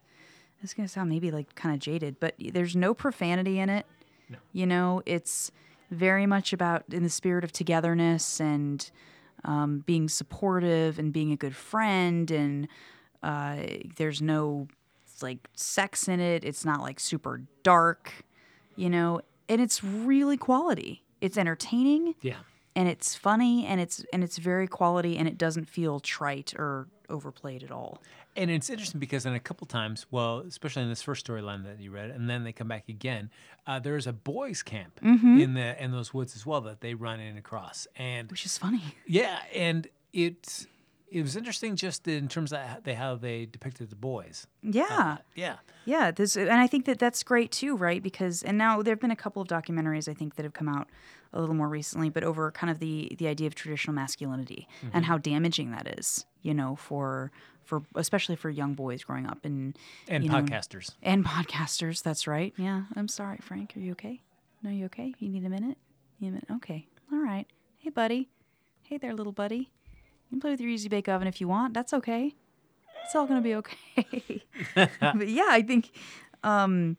F: it's gonna sound maybe like kind of jaded, but there's no profanity in it.
E: No.
F: You know, it's very much about in the spirit of togetherness and um, being supportive and being a good friend, and uh, there's no like sex in it. It's not like super dark, you know, and it's really quality. It's entertaining
E: Yeah.
F: and it's funny and it's and it's very quality and it doesn't feel trite or overplayed at all.
E: And it's interesting because in a couple times, well, especially in this first storyline that you read, and then they come back again. Uh, there's a boys' camp
F: Mm-hmm.
E: in the in those woods as well that they run in across, and
F: Which is funny.
E: yeah, and it it was interesting just in terms of how they how they depicted the boys.
F: Yeah.
E: Uh, yeah,
F: Yeah, this and I think that that's great too, right? Because and now there've been a couple of documentaries I think that have come out a little more recently, but over kind of the the idea of traditional masculinity
E: Mm-hmm.
F: and how damaging that is, you know, for for especially for young boys growing up and
E: and
F: you know,
E: podcasters.
F: and podcasters. That's right. Yeah, I'm sorry, Frank. Are you okay? No, you okay? You need a minute? You need a minute? Okay. All right. Hey, buddy. Hey there, little buddy. You can play with your Easy Bake Oven if you want. That's okay. It's all gonna be okay. but yeah, I think. Um,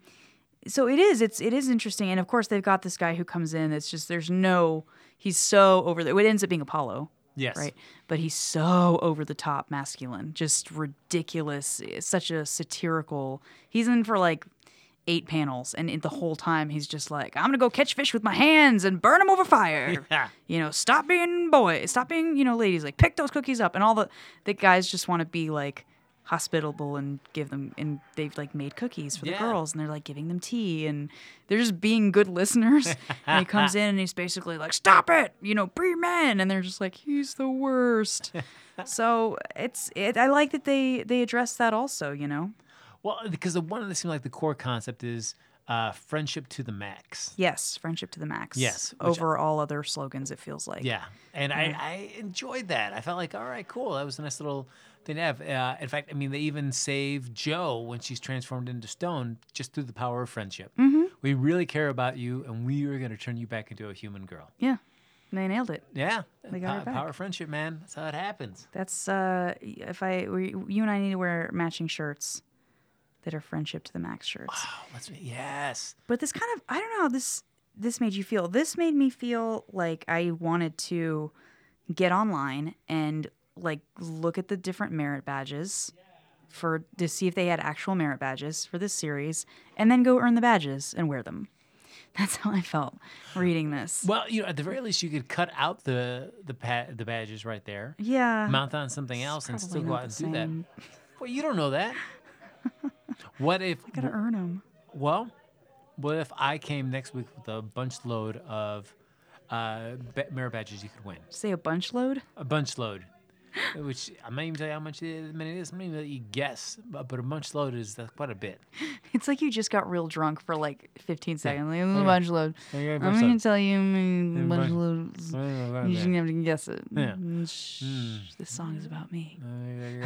F: so it is. It's it is interesting, and of course they've got this guy who comes in. It's just there's no. He's so over the. It ends up being Apollo
E: Yes,
F: right? But he's so over the top masculine, just ridiculous. It's such a satirical. He's in for like eight panels, and it- the whole time he's just like, "I'm gonna go catch fish with my hands and burn them over fire."
E: Yeah.
F: You know, stop being boys, stop being you know ladies. Like pick those cookies up, and all the the guys just want to be like hospitable and give them and they've like made cookies for the
E: Yeah.
F: girls and they're like giving them tea and they're just being good listeners and he comes in and he's basically like stop it you know be men and they're just like he's the worst so it's it, i like that they they address that also you know
E: Well, because the one that seemed like the core concept is uh, friendship to the max.
F: yes friendship to the max
E: Yes,
F: over all other slogans it feels like
E: Yeah, and I, I enjoyed that. I felt like, all right, cool. That was a nice little to have. Uh, in fact, I mean, they even save Jo when she's transformed into stone just through the power of friendship. Mm-hmm. We really care about you, and we are going to turn you back into a human girl.
F: yeah And they nailed it
E: Yeah,
F: They got
E: power of friendship, man. That's how it happens.
F: That's uh if I we, you and I need to wear matching shirts that are friendship to the max shirts.
E: Oh, let's yes.
F: But this kind of I don't know how this this made you feel. This made me feel like I wanted to get online and like look at the different merit badges for to see if they had actual merit badges for this series and then go earn the badges and wear them. That's how I felt reading this.
E: Well, you know, at the very least, you could cut out the the pa- the badges right there,
F: Yeah.
E: mount on something else, and still go out and
F: the
E: do that. Well, you don't know that. what if?
F: I gotta earn them.
E: Well, what if I came next week with a bunch load of uh, merit badges you could win.
F: Say a bunch load.
E: A bunch load, which I might even tell you how much it, I mean, it is. I'm not even let you guess, but, but a bunch load is that's quite a bit.
F: It's like you just got real drunk for like 15 seconds. Like,
E: Yeah.
F: a bunch load.
E: Yeah,
F: I'm gonna
E: load.
F: tell you mm,
E: Yeah,
F: bunch
E: bunch-
F: loads.
E: Yeah, yeah,
F: You just have to guess it.
E: Yeah.
F: Mm, This song is about me.
E: Uh, there you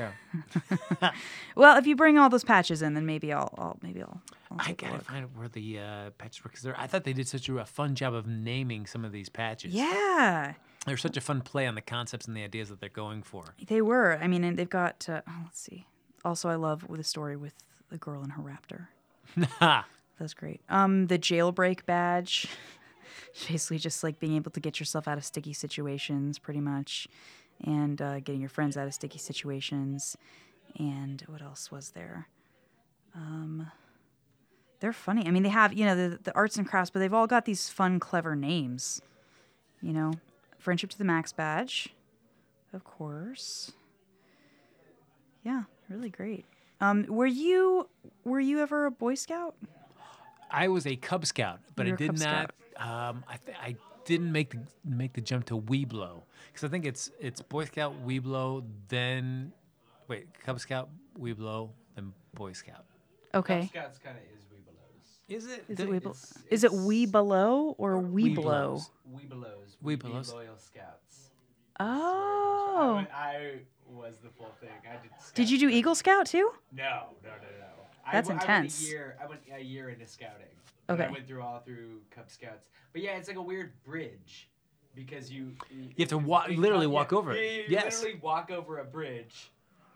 E: go.
F: Well, if you bring all those patches in, then maybe I'll, I'll maybe I'll. I'll
E: I gotta
F: look.
E: find out where the uh, patches were because I thought they did such a, a fun job of naming some of these patches.
F: Yeah,
E: they're such a fun play on the concepts and the ideas that they're going for.
F: they were. I mean, and they've got. Uh, oh, let's see. Also, I love the story with the girl and her raptor.
E: Ha!
F: That's great. Um, the jailbreak badge, basically just like being able to get yourself out of sticky situations, pretty much, and uh, getting your friends out of sticky situations. And what else was there? Um, they're funny. I mean, they have you know the the arts and crafts, but they've all got these fun, clever names. You know, friendship to the max badge, of course. Yeah, really great. Um, were you were you ever a Boy Scout?
E: I was a Cub Scout, but
F: You
E: I did not. Um, I th- I didn't make the make the jump to Weeblo because I think it's it's Boy Scout, Weeblo, then wait Cub Scout, Weeblo, then Boy Scout.
F: Okay.
G: Scouts kind of is
E: it?
F: Is
E: The-
F: it Weeble?
G: it's-
F: Is it
G: it's-
F: Wee Below or We Below?
E: Weeblos.
G: Weebelows. We be
E: Weebelows.
G: loyal scouts.
F: Oh.
G: I, I was the full thing. I did.
F: Did you do
G: scouts.
F: Eagle Scout too?
G: No, no, no, no.
F: That's
G: w-
F: intense.
G: I went a year. I went a year into scouting. And I
F: Okay.
G: went through all through Cub Scouts, but yeah, it's like a weird bridge because you you,
E: have to walk, literally walk over it.
G: Yeah, you
E: Yes.
G: literally walk over a bridge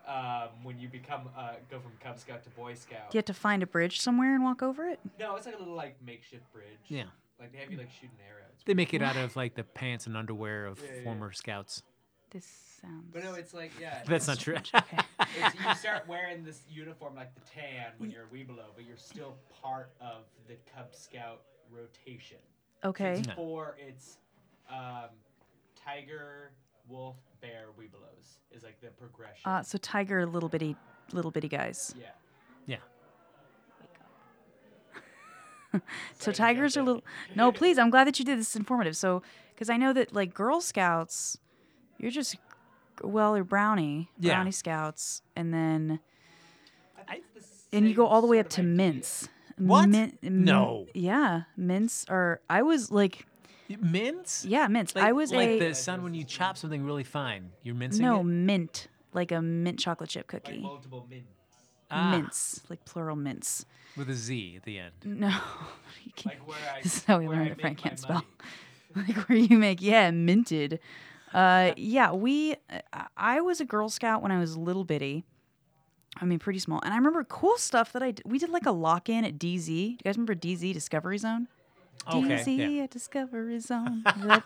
G: um, when you become uh, go from Cub Scout to Boy Scout.
F: Do you have to find a bridge somewhere and walk over it?
G: No, it's like a little like makeshift bridge.
E: Yeah.
G: Like they have you like shooting arrows.
E: They make it out of like the pants and underwear of
G: Yeah, yeah, yeah.
E: former scouts.
F: This sounds.
G: But no, it's like yeah.
E: That's not true.
G: It's, you start wearing this uniform like the tan when you're a Weebelo, but you're still part of the Cub Scout rotation. So
F: okay.
G: It's
E: No.
G: four. It's um, tiger, wolf, bear, Weebelos is like the progression.
F: Uh, so tiger, little bitty, little bitty guys.
G: yeah.
E: yeah.
F: So
G: Sorry
F: tigers are little. No, please. I'm glad that you did this. Is informative. So, because I know that like Girl Scouts, you're just well, you're brownie,
E: Yeah.
F: brownie Scouts, and then
G: I think it's the
F: and you go all the way up to
G: idea.
F: mints.
E: What?
F: Min- min-
E: No.
F: Yeah, mints are. I was like,
E: Mints?
F: yeah, mints.
E: Like,
F: I was
E: like
F: a
E: the sound when you chop something really fine. You're mincing it.
F: no
E: it.
F: mint, like a mint chocolate chip
G: Like
F: cookie.
G: multiple mints.
E: Ah,
F: mints, like plural mints.
E: with a Z at the end.
F: No.
G: Like where I.
F: This is how we learned
G: I
F: that Frank can't spell. like where you make yeah minted uh yeah we I- i was a girl scout when i was little bitty i mean pretty small and i remember cool stuff that i d- we did like a lock-in at dz do you guys remember dz discovery zone
E: Okay.
F: dz
E: yeah.
F: at discovery zone That-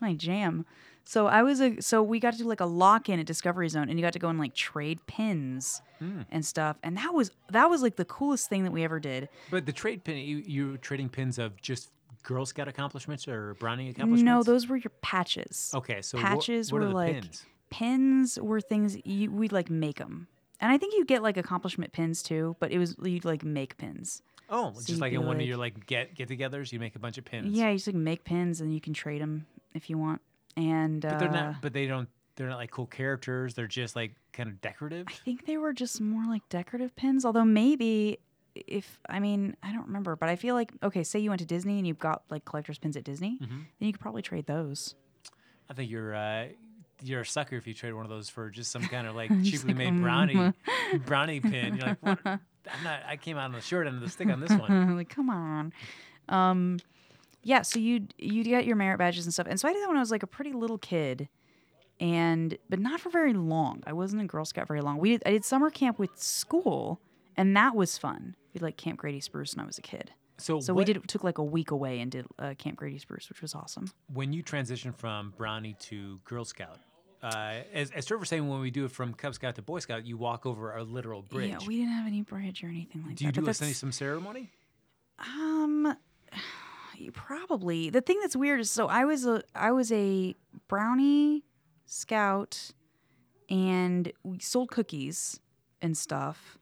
F: my jam so i was a so we got to do like a lock-in at discovery zone and you got to go and like trade pins
E: Hmm.
F: and stuff and that was that was like the coolest thing that we ever did
E: But the trade pin, you, you were trading pins of just Girl Scout accomplishments or Brownie accomplishments?
F: no those were your patches
E: Okay, so
F: patches
E: what,
F: were like
E: pins?
F: pins were things you we'd like make them and i think you get like accomplishment pins too but it was you'd like make pins
E: Oh,
F: so
E: just like in one of your like get get-togethers, you make a bunch of pins.
F: yeah you just like make pins and you can trade them if you want and
E: but they're
F: uh,
E: not. But they don't. They're not like cool characters. They're just like kind of decorative.
F: i think they were just more like decorative pins although maybe if i mean i don't remember but i feel like okay say you went to disney and you've got like collector's pins at disney
E: Mm-hmm.
F: then you could probably trade those
E: I think you're uh, you're a sucker if you trade one of those for just some kind of like cheaply
F: like,
E: made brownie brownie pin. You're like, what? I'm not. I came out on the short end of the stick on this one.
F: like come on um yeah so you you get your merit badges and stuff and so i did that when i was like a pretty little kid and but not for very long i wasn't in girl scout very long we did i did summer camp with school and that was fun we like camp grady spruce when i was a kid
E: So,
F: so we
E: what-
F: did took like a week away and did uh, camp grady spruce which was awesome
E: when you transition from brownie to Girl Scout. Uh, as, as Trevor was saying, when we do it from Cub Scout to Boy Scout, you walk over a literal bridge.
F: yeah we didn't have any bridge or anything like that.
E: do you do
F: but
E: a, some ceremony?
F: Um, you probably. The thing that's weird is so I was a I was a brownie scout, and we sold cookies and stuff,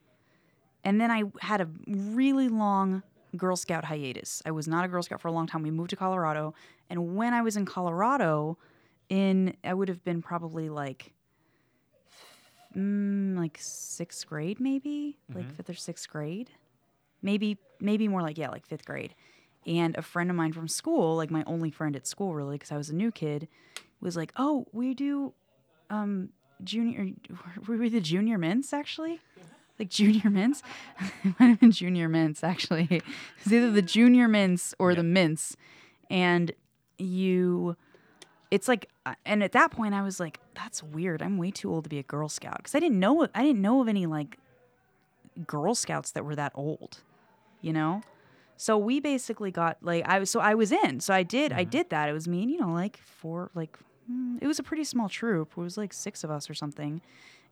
F: and then I had a really long Girl Scout hiatus. I was not a Girl Scout for a long time. We moved to Colorado, and when I was in Colorado, in I would have been probably like, mm, like sixth grade, maybe? Like fifth or sixth grade, maybe maybe more like yeah, like fifth grade. And a friend of mine from school, like my only friend at school, really, because I was a new kid, was like, "Oh, we do um junior were we the junior mints actually? Like junior mints? It might have been junior mints actually. It's either the junior mints or the mints. And you it's like uh, and at that point i was like that's weird. I'm way too old to be a girl scout. Because i didn't know i didn't know of any like girl scouts that were that old you know? So we basically got like i was so i was in. So i did i did that. It was me and you know like four like mm, it was a pretty small troop. It was like six of us or something.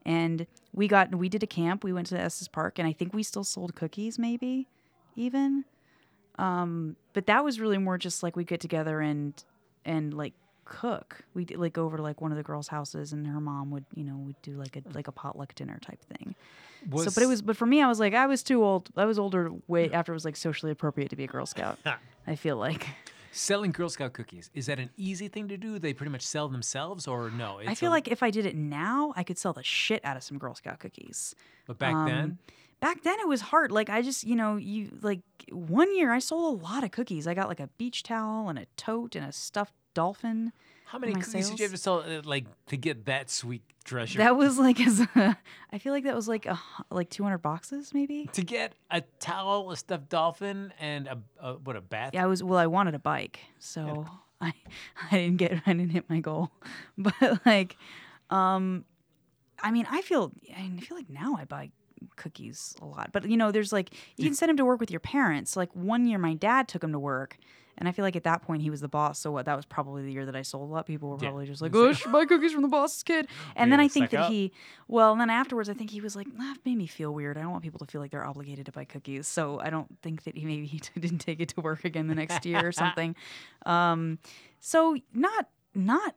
F: And we got we did a camp. We went to estes park and i think we still sold cookies maybe even. Um but that was really more just like we get together and and like cook. We would like go over to like one of the girls houses and her mom would you know would do like a like a potluck dinner type thing. So but it was but for me i was like i was too old i was older way after it was like socially appropriate to be a girl scout i feel like.
E: Selling Girl Scout cookies is that an easy thing to do? They pretty much sell themselves, or no?
F: i feel
E: a-
F: like if i did it now i could sell the shit out of some girl scout cookies.
E: But back
F: Um,
E: then,
F: back then it was hard. Like i just you know you like one year i sold a lot of cookies. I got like a beach towel and a tote and a stuffed dolphin
E: how many cookies did you have to sell, uh, like, to get that sweet treasure?
F: that was like as a, i feel like that was like a like 200 boxes maybe
E: to get a towel, a stuffed dolphin, and a, a what a bath.
F: yeah i was well i wanted a bike so i i didn't get i didn't hit my goal but like um i mean i feel i feel like now i buy cookies a lot but you know there's like you can send them to work with your parents like one year my dad took them to work and I feel like at that point he was the boss. So what? That was probably the year that I sold a lot. People were
E: Yeah.
F: probably just like, "Oh, I should buy cookies from the boss's kid." And then I think that
E: up?
F: he, well, and then afterwards, I think he was like, "That made me feel weird. I don't want people to feel like they're obligated to buy cookies." So I don't think that he maybe he didn't take it to work again the next year or something. Um, so not not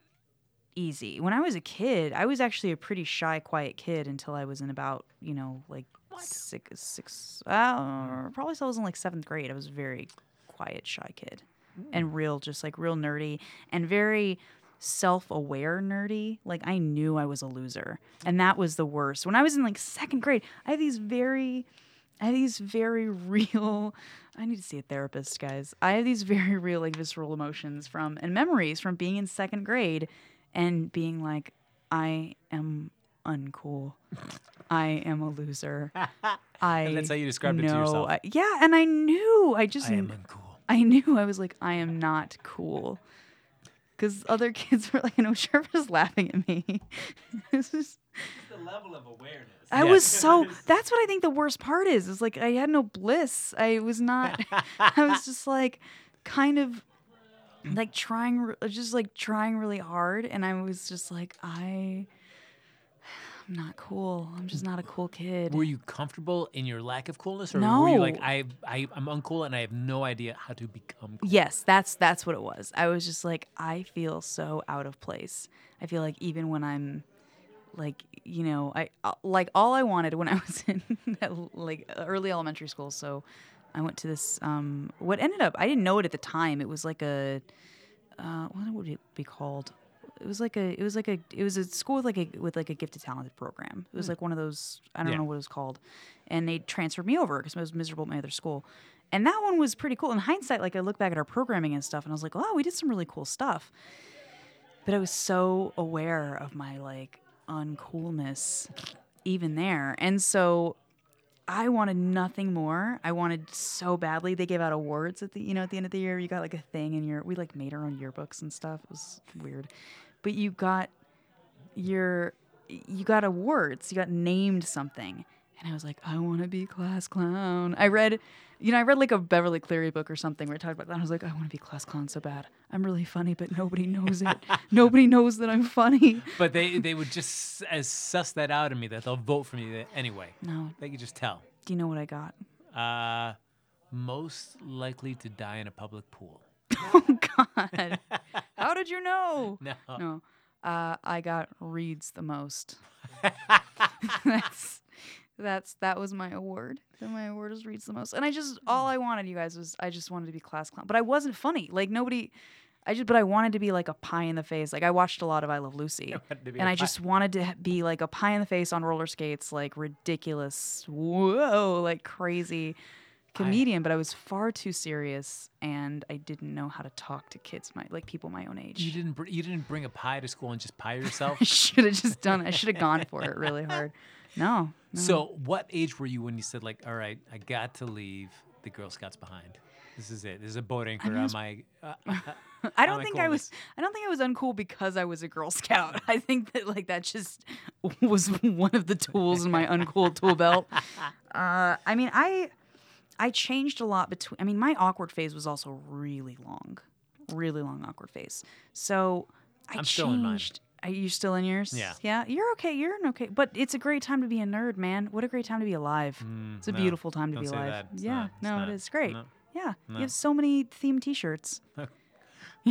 F: easy. When I was a kid, I was actually a pretty shy, quiet kid until I was in about you know like six six. Uh, probably till I was in like seventh grade. I was very quiet, shy kid, and real, just like real nerdy and very self-aware nerdy like i knew i was a loser and that was the worst when i was in like second grade i had these very I had these very real. I need to see a therapist, guys. I have these very real, like visceral emotions from and memories from being in second grade, and being like, I am uncool. I am a loser. I.
E: And that's how you described it to yourself.
F: I- yeah, and I knew. I just.
E: I am uncool.
F: I knew. I was like, I am not cool. Because other kids were like, know Sherp was laughing at me. this is.
G: the level of awareness.
F: I
E: Yes.
F: was so. That's what I think the worst part is. Is like I had no bliss. I was not. I was just like, kind of, like trying, just like trying really hard, and I was just like, I, I'm not cool. I'm just not a cool kid.
E: Were you comfortable in your lack of coolness, or were you like, I, I, I'm uncool and I have no idea how to become cool?
F: Yes, that's that's what it was. I was just like, I feel so out of place. I feel like even when I'm like, you know, I uh, like all I wanted when I was in like early elementary school. So I went to this. Um, what ended up, I didn't know it at the time. It was like a, uh, what would it be called? It was like a, it was like a, it was a school with like a with like a gifted talented program. It was hmm. like one of those. I don't
E: Yeah.
F: know what it was called, and they transferred me over because I was miserable at my other school. And that one was pretty cool. In hindsight, like I look back at our programming and stuff, and I was like, "Oh, we did some really cool stuff." But I was so aware of my like uncoolness, even there, and so I wanted nothing more. I wanted so badly. They gave out awards at the you know at the end of the year. You got like a thing in your. We like made our own yearbooks and stuff. It was weird, but you got your you got awards. You got named something, and I was like, I want to be class clown. I read, you know, I read like a Beverly Cleary book or something where it talked about that. I was like, I want to be class clown so bad. I'm really funny, but nobody knows it. nobody knows that I'm funny.
E: But they, they would just as suss that out of me that they'll vote for me anyway.
F: No,
E: They could just tell.
F: do you know what I got?
E: Uh, most likely to die in a public pool.
F: Oh God! How did you know?
E: No.
F: No, uh, I got reads the most. that's That's that was my award. That my award is reads the most. And I just all I wanted you guys was I just wanted to be class clown. But I wasn't funny. Like nobody I just but I wanted to be like a pie in the face. Like I watched a lot of I Love Lucy.
E: be
F: And I just wanted to be like a pie in the face on roller skates, like ridiculous, whoa, like crazy comedian, but I was far too serious and I didn't know how to talk to kids my like people my own age.
E: You didn't. Br- you didn't bring a pie to school and just pie yourself.
F: I should have just done it. I should have gone for it really hard. No. no.
E: so, what age were you when you said like, "All right, I got to leave the Girl Scouts behind. This is it. This is a boat anchor on my." Uh,
F: I don't think I was. I don't think I was uncool because I was a Girl Scout. I think that like that just was one of the tools in my uncool tool belt. Uh, I mean, I I changed a lot between. I mean, my awkward phase was also really long, really long awkward phase. So I
E: I'm still in mine.
F: changed. Are you still in yours?
E: Yeah.
F: Yeah. You're okay. You're in okay. But it's a great time to be a nerd, man. What a great time to be alive. it's a
E: Mm, no,
F: beautiful time to be alive. Yeah.
E: not.
F: No,
E: not.
F: it is great.
E: No.
F: Yeah.
E: No.
F: You have so many themed T-shirts.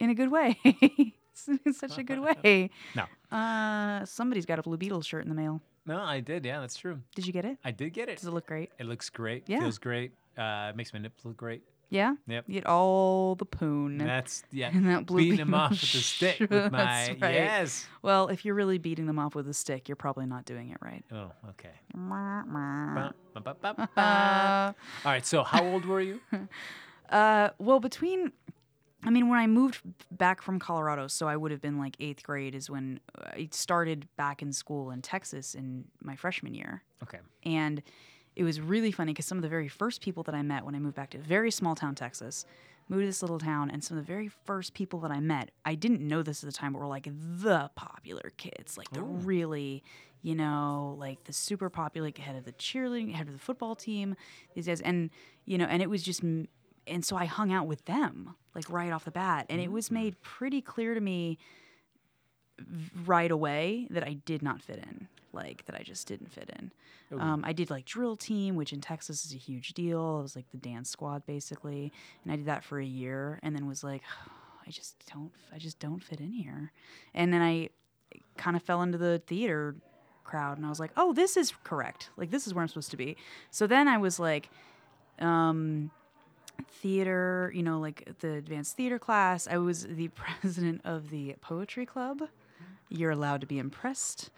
F: in a good way. It's in such a good way.
E: No.
F: Uh, somebody's got a Blue Beetle shirt in the mail.
E: No, I did. Yeah, that's true.
F: Did you get it?
E: I did get it.
F: Does it look great?
E: It looks great.
F: Yeah.
E: Feels great. Uh, it makes my nips look great.
F: Yeah.
E: Yep.
F: You get all the poon.
E: That's yeah.
F: And that blue
E: beating them off with the stick with my
F: that's right.
E: yes.
F: Well, if you're really beating them off with a stick, you're probably not doing it right.
E: Oh, okay. All right. So, how old were you?
F: Uh, well, between, I mean, when I moved back from Colorado, so I would have been like eighth grade, is when uh, I started back in school in Texas in my freshman year.
E: Okay.
F: And it was really funny because some of the very first people that I met when I moved back to very small town Texas, moved to this little town, and some of the very first people that I met, I didn't know this at the time, but were like the popular kids, like the oh. really, you know, like the super popular, like head of the cheerleading, head of the football team, these guys, and you know, and it was just, m- and so I hung out with them like right off the bat, and it was made pretty clear to me right away that I did not fit in, like that I just didn't fit in. Um, I did like drill team, which in Texas is a huge deal. It was like the dance squad basically, and I did that for a year, and then was like, I just don't, I just don't fit in here. And then I kind of fell into the theater crowd, and I was like, oh, this is correct. Like this is where I'm supposed to be. So then I was like, um, theater, you know, like the advanced theater class. I was the president of the poetry club. You're allowed to be impressed.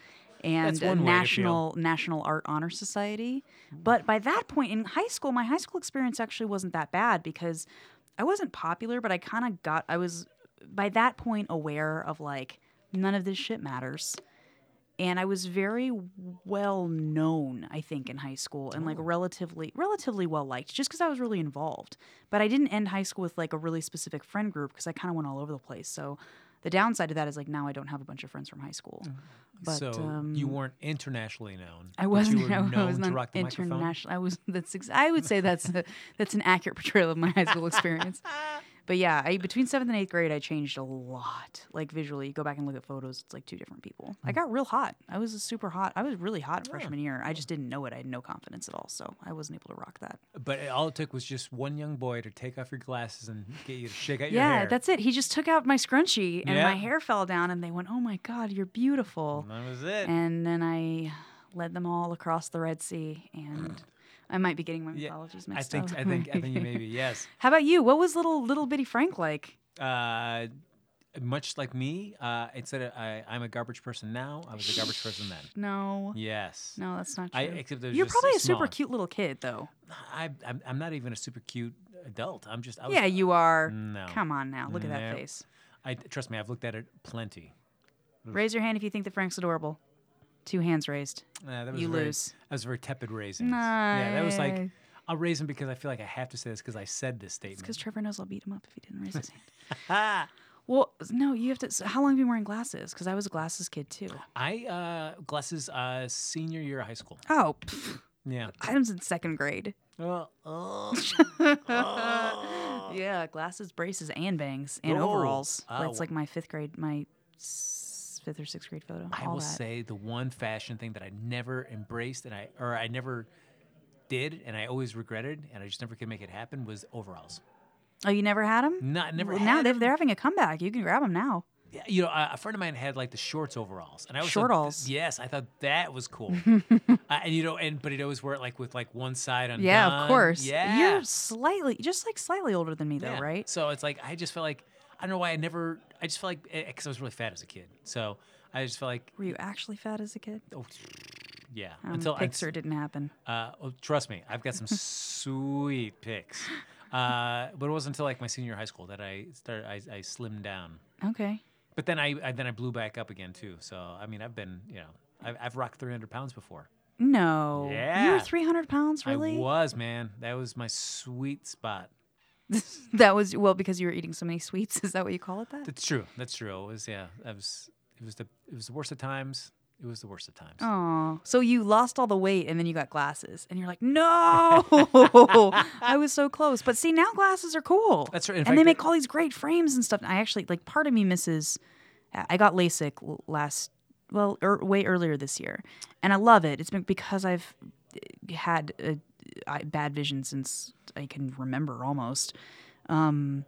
F: And
E: way.
F: National National Art Honor Society. But by that point in high school, my high school experience actually wasn't that bad because I wasn't popular, but I kind of got I was by that point aware of like none of this shit matters and I was very well known, I think, in high school and like relatively relatively well liked, just because I was really involved. But I didn't end high school with like a really specific friend group because I kind of went all over the place. So the downside of that is like now I don't have a bunch of friends from high school. But
E: so
F: um,
E: you weren't internationally known.
F: I wasn't.
E: You were
F: I
E: known
F: was not
E: rock the microphone.
F: international. I was. That's. Ex- I would say that's a, that's an accurate portrayal of my high school experience. But yeah, I, between seventh and eighth grade, I changed a lot. Like visually, you go back and look at photos. It's like two different people. I hmm. got real hot. I was super hot. I was really hot freshman year. I just didn't know it. I had no confidence at all, so I wasn't able to rock that.
E: But all it took was just one young boy to take off your glasses and get you to shake out your
F: Yeah,
E: hair.
F: Yeah, that's it. He just took out my scrunchie, and
E: Yeah.
F: my hair fell down, and they went, "Oh my god, you're beautiful."
E: And that was it.
F: And then I led them all across the Red Sea, and I might be getting my
E: Yeah,
F: mythologies
E: I
F: mixed
E: think
F: up.
E: I think I think you maybe yes.
F: How about you? What was little little bitty Frank like?
E: Uh, much like me, uh, instead of I, I'm a garbage person now, I was a garbage person then.
F: No,
E: Yes.
F: no, that's not true.
E: I- except
F: You're probably a
E: small.
F: super cute little kid, though.
E: I, I'm, I'm not even a super cute adult. I'm just. I was,
F: Yeah, you are.
E: No.
F: Come on now, look at that face.
E: I trust me. I've looked at it plenty.
F: Raise your hand if you think that Frank's adorable. Two hands raised.
E: Uh, that was
F: You
E: very,
F: lose.
E: That was very tepid raising. Yeah, that was like I'll raise him because I feel like I have to say this because I said this statement. Because.
F: Trevor knows I'll beat him up if he didn't raise his hand. Well, no, you have to. So how long have you been wearing glasses? Because I was a glasses kid too.
E: I uh, glasses uh, senior year of high school.
F: Oh, pff,
E: Yeah.
F: I was in second grade.
E: Oh, oh.
F: Yeah, glasses, braces, and bangs, and
E: Oh.
F: overalls.
E: Oh.
F: That's like my fifth grade, my fifth or sixth grade photo.
E: I will
F: that.
E: say the one fashion thing that I never embraced and I or I never did and I always regretted and I just never could make it happen was overalls.
F: Oh, you never had them?
E: Not never.
F: now
E: had
F: they're, they're having a comeback. You can grab them now.
E: Yeah, you know, a a friend of mine had like the shorts overalls, and I was
F: Shortalls.
E: Yes, I thought that was cool. uh, and you know, and but he'd always wear it like with like one side on.
F: Yeah, of course.
E: Yeah,
F: You're slightly, just like slightly older than me, though,
E: Yeah.
F: right?
E: So it's like I just felt like I don't know why I never. I just felt like because I was really fat as a kid, so I just felt like
F: Were you actually fat as a kid?
E: oh, yeah.
F: Um,
E: until I,
F: Pixar didn't happen.
E: uh, oh, trust me, I've got some sweet pics. Uh, but it wasn't until like my senior high school that I started. I, I slimmed down.
F: Okay.
E: But then I, I then I blew back up again too. So I mean, I've been you know I've, I've rocked 300 pounds before.
F: No.
E: Yeah.
F: You were 300 pounds, really?
E: I was man. That was my sweet spot.
F: that was, well, because you were eating so many sweets. Is that what you call it that?
E: That's true. That's true. It was yeah. I was. It was the it was the worst of times. It was the worst of times.
F: Oh, so you lost all the weight and then you got glasses, and you're like, no, I was so close. But see, now glasses are cool.
E: That's right. In
F: and
E: fact,
F: they make all these great frames and stuff. I actually like part of me misses. I got LASIK last, well, er, way earlier this year, and I love it. It's been because I've uh, had I- bad vision since I can remember almost. Um,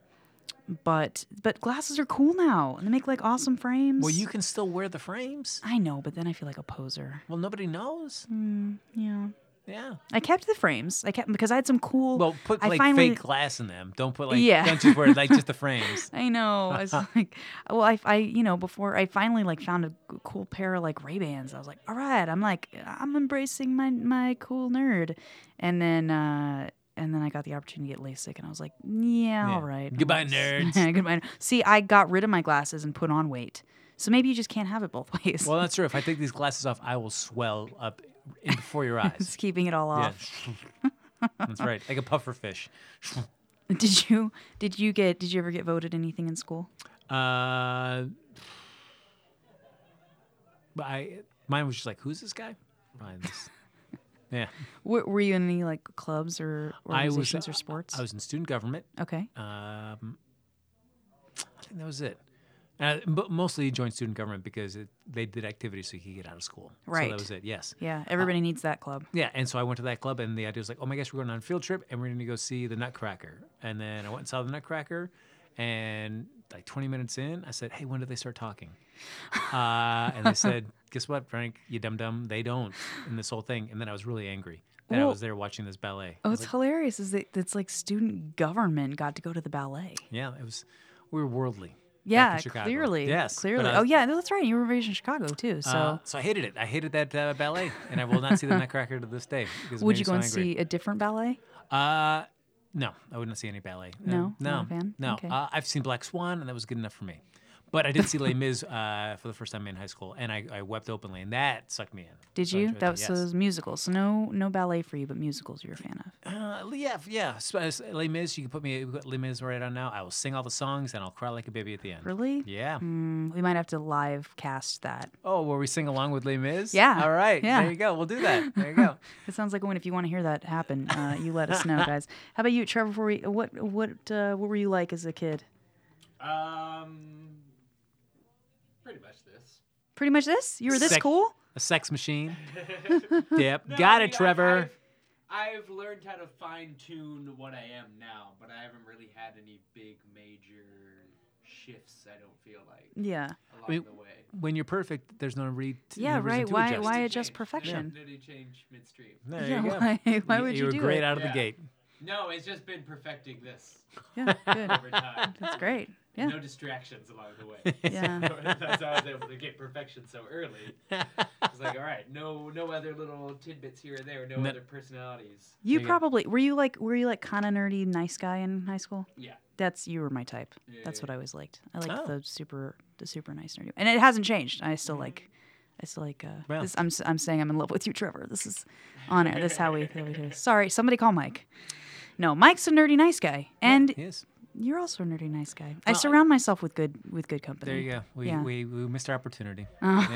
F: but but glasses are cool now, and they make like awesome frames.
E: Well, you can still wear the frames.
F: I know, but then I feel like a poser.
E: Well, nobody knows.
F: Yeah.
E: Yeah.
F: I kept the frames. I kept because I had some cool.
E: Well, put
F: I
E: like
F: finally,
E: fake glass in them. Don't put like
F: Yeah.
E: don't just wear like just the frames.
F: I know. I was like, well, I, I, you know, before I finally like found a cool pair of like Ray Bans. I was like, all right, I'm like, I'm embracing my my cool nerd, and then. uh and then I got the opportunity to get LASIK, and I was like, "Yeah,
E: Yeah.
F: all right."
E: Goodbye, nerds.
F: Goodbye. See, I got rid of my glasses and put on weight, so maybe you just can't have it both ways.
E: Well, that's true. If I take these glasses off, I will swell up in before your eyes.
F: just keeping it all
E: Yeah.
F: off.
E: That's right. Like a puffer fish.
F: Did you? Did you get? Did you ever get voted anything in school?
E: Uh, but I mine was just like, who's this guy? Yeah.
F: Were, were you in any like clubs or
E: I was
F: organizations or sports?
E: I was in student government.
F: okay.
E: Um, I think that was it. Uh, but mostly joined student government because it, they did activities so you could get out of school. So
F: Right.
E: that was it. Yes.
F: Yeah, everybody needs that club.
E: Yeah, and so I went to that club, and the idea was like, oh my gosh, we're going on a field trip, and we're going to go see the Nutcracker. And then I went and saw the Nutcracker, and like 20 minutes in, I said, hey, when did they start talking? Uh, and they said, guess what, Frank, you dum dum, they don't in this whole thing. And then I was really angry that I was there watching this ballet.
F: Oh, it's
E: like,
F: hilarious. Is that it's like student government got to go to the ballet?
E: yeah, it was, we were worldly.
F: Yeah, clearly.
E: Yes.
F: clearly.
E: I
F: Oh yeah, no, that's right. You were raised in Chicago too. So
E: Uh, so I hated it. I hated that uh, ballet, and I will not see the Nutcracker to this day. because
F: would you go
E: so
F: and
E: angry.
F: see a different ballet?
E: Uh, no, I wouldn't see any ballet. Uh,
F: No?
E: no,
F: a fan?
E: no.
F: Okay.
E: Uh, I've seen Black Swan, and that was good enough for me. But I did see Les Mis uh, for the first time in high school, and I, I wept openly, and that sucked me in.
F: Did
E: So
F: you? That was so it was musicals. So no no ballet for you, but musicals you're a fan of.
E: Uh, yeah, yeah. Sp- uh, Les Mis, you can put me you put Les Mis right on now. I will sing all the songs, and I'll cry like a baby at the end.
F: Really?
E: Yeah.
F: Mm, we might have to live cast that.
E: Oh, where we sing along with Les Mis?
F: Yeah,
E: All right.
F: yeah.
E: There you go. We'll do that. There you go.
F: It sounds like one. If you want to hear that happen, uh, you let us know, guys. How about you, Trevor? Before we, what what uh, what were you like as a kid?
G: Um, pretty much this.
F: Pretty much this. You were this
E: Sec-
F: cool.
E: A sex machine. yep.
G: No,
E: Got
G: I
E: it,
G: mean, I-
E: Trevor.
G: I've, I've learned how to fine tune what I am now, but I haven't really had any big major shifts. I don't feel like
F: Yeah.
G: along
E: mean,
G: the way.
E: when you're perfect, there's no read.
F: Yeah,
E: no reason
F: right.
E: to
F: Why
E: adjust.
F: why adjust
G: change.
F: perfection?
G: Nitty change midstream.
E: There
F: Yeah,
E: you go.
F: why- why would you you
E: were
F: do
E: great
F: it?
E: out of the gate.
G: No, it's just been perfecting this
F: Yeah, good.
G: over time.
F: That's great. Yeah.
G: No distractions along the way.
F: Yeah.
G: That's how I was able to get perfection so early. It's like, all right, no, no other little tidbits here or there, no
E: No-
G: other personalities.
F: You
E: There you go.
F: probably were you like were you like kind of nerdy nice guy in high school?
G: Yeah.
F: That's you were my type. That's
G: Yeah.
F: what I always liked. I liked
E: Oh.
F: the super the super nice nerdy, and it hasn't changed. I still like. I still like. Uh,
E: Well.
F: this, I'm s- I'm saying I'm in love with you, Trevor. This is on air. This is how we. How we do. Sorry, somebody call Mike. No, Mike's a nerdy nice guy, and
E: Yes.
F: You're also a nerdy nice guy. I
E: Well,
F: surround myself with good with good company.
E: There you go. We,
F: Yeah.
E: we, we missed our opportunity.
F: Oh.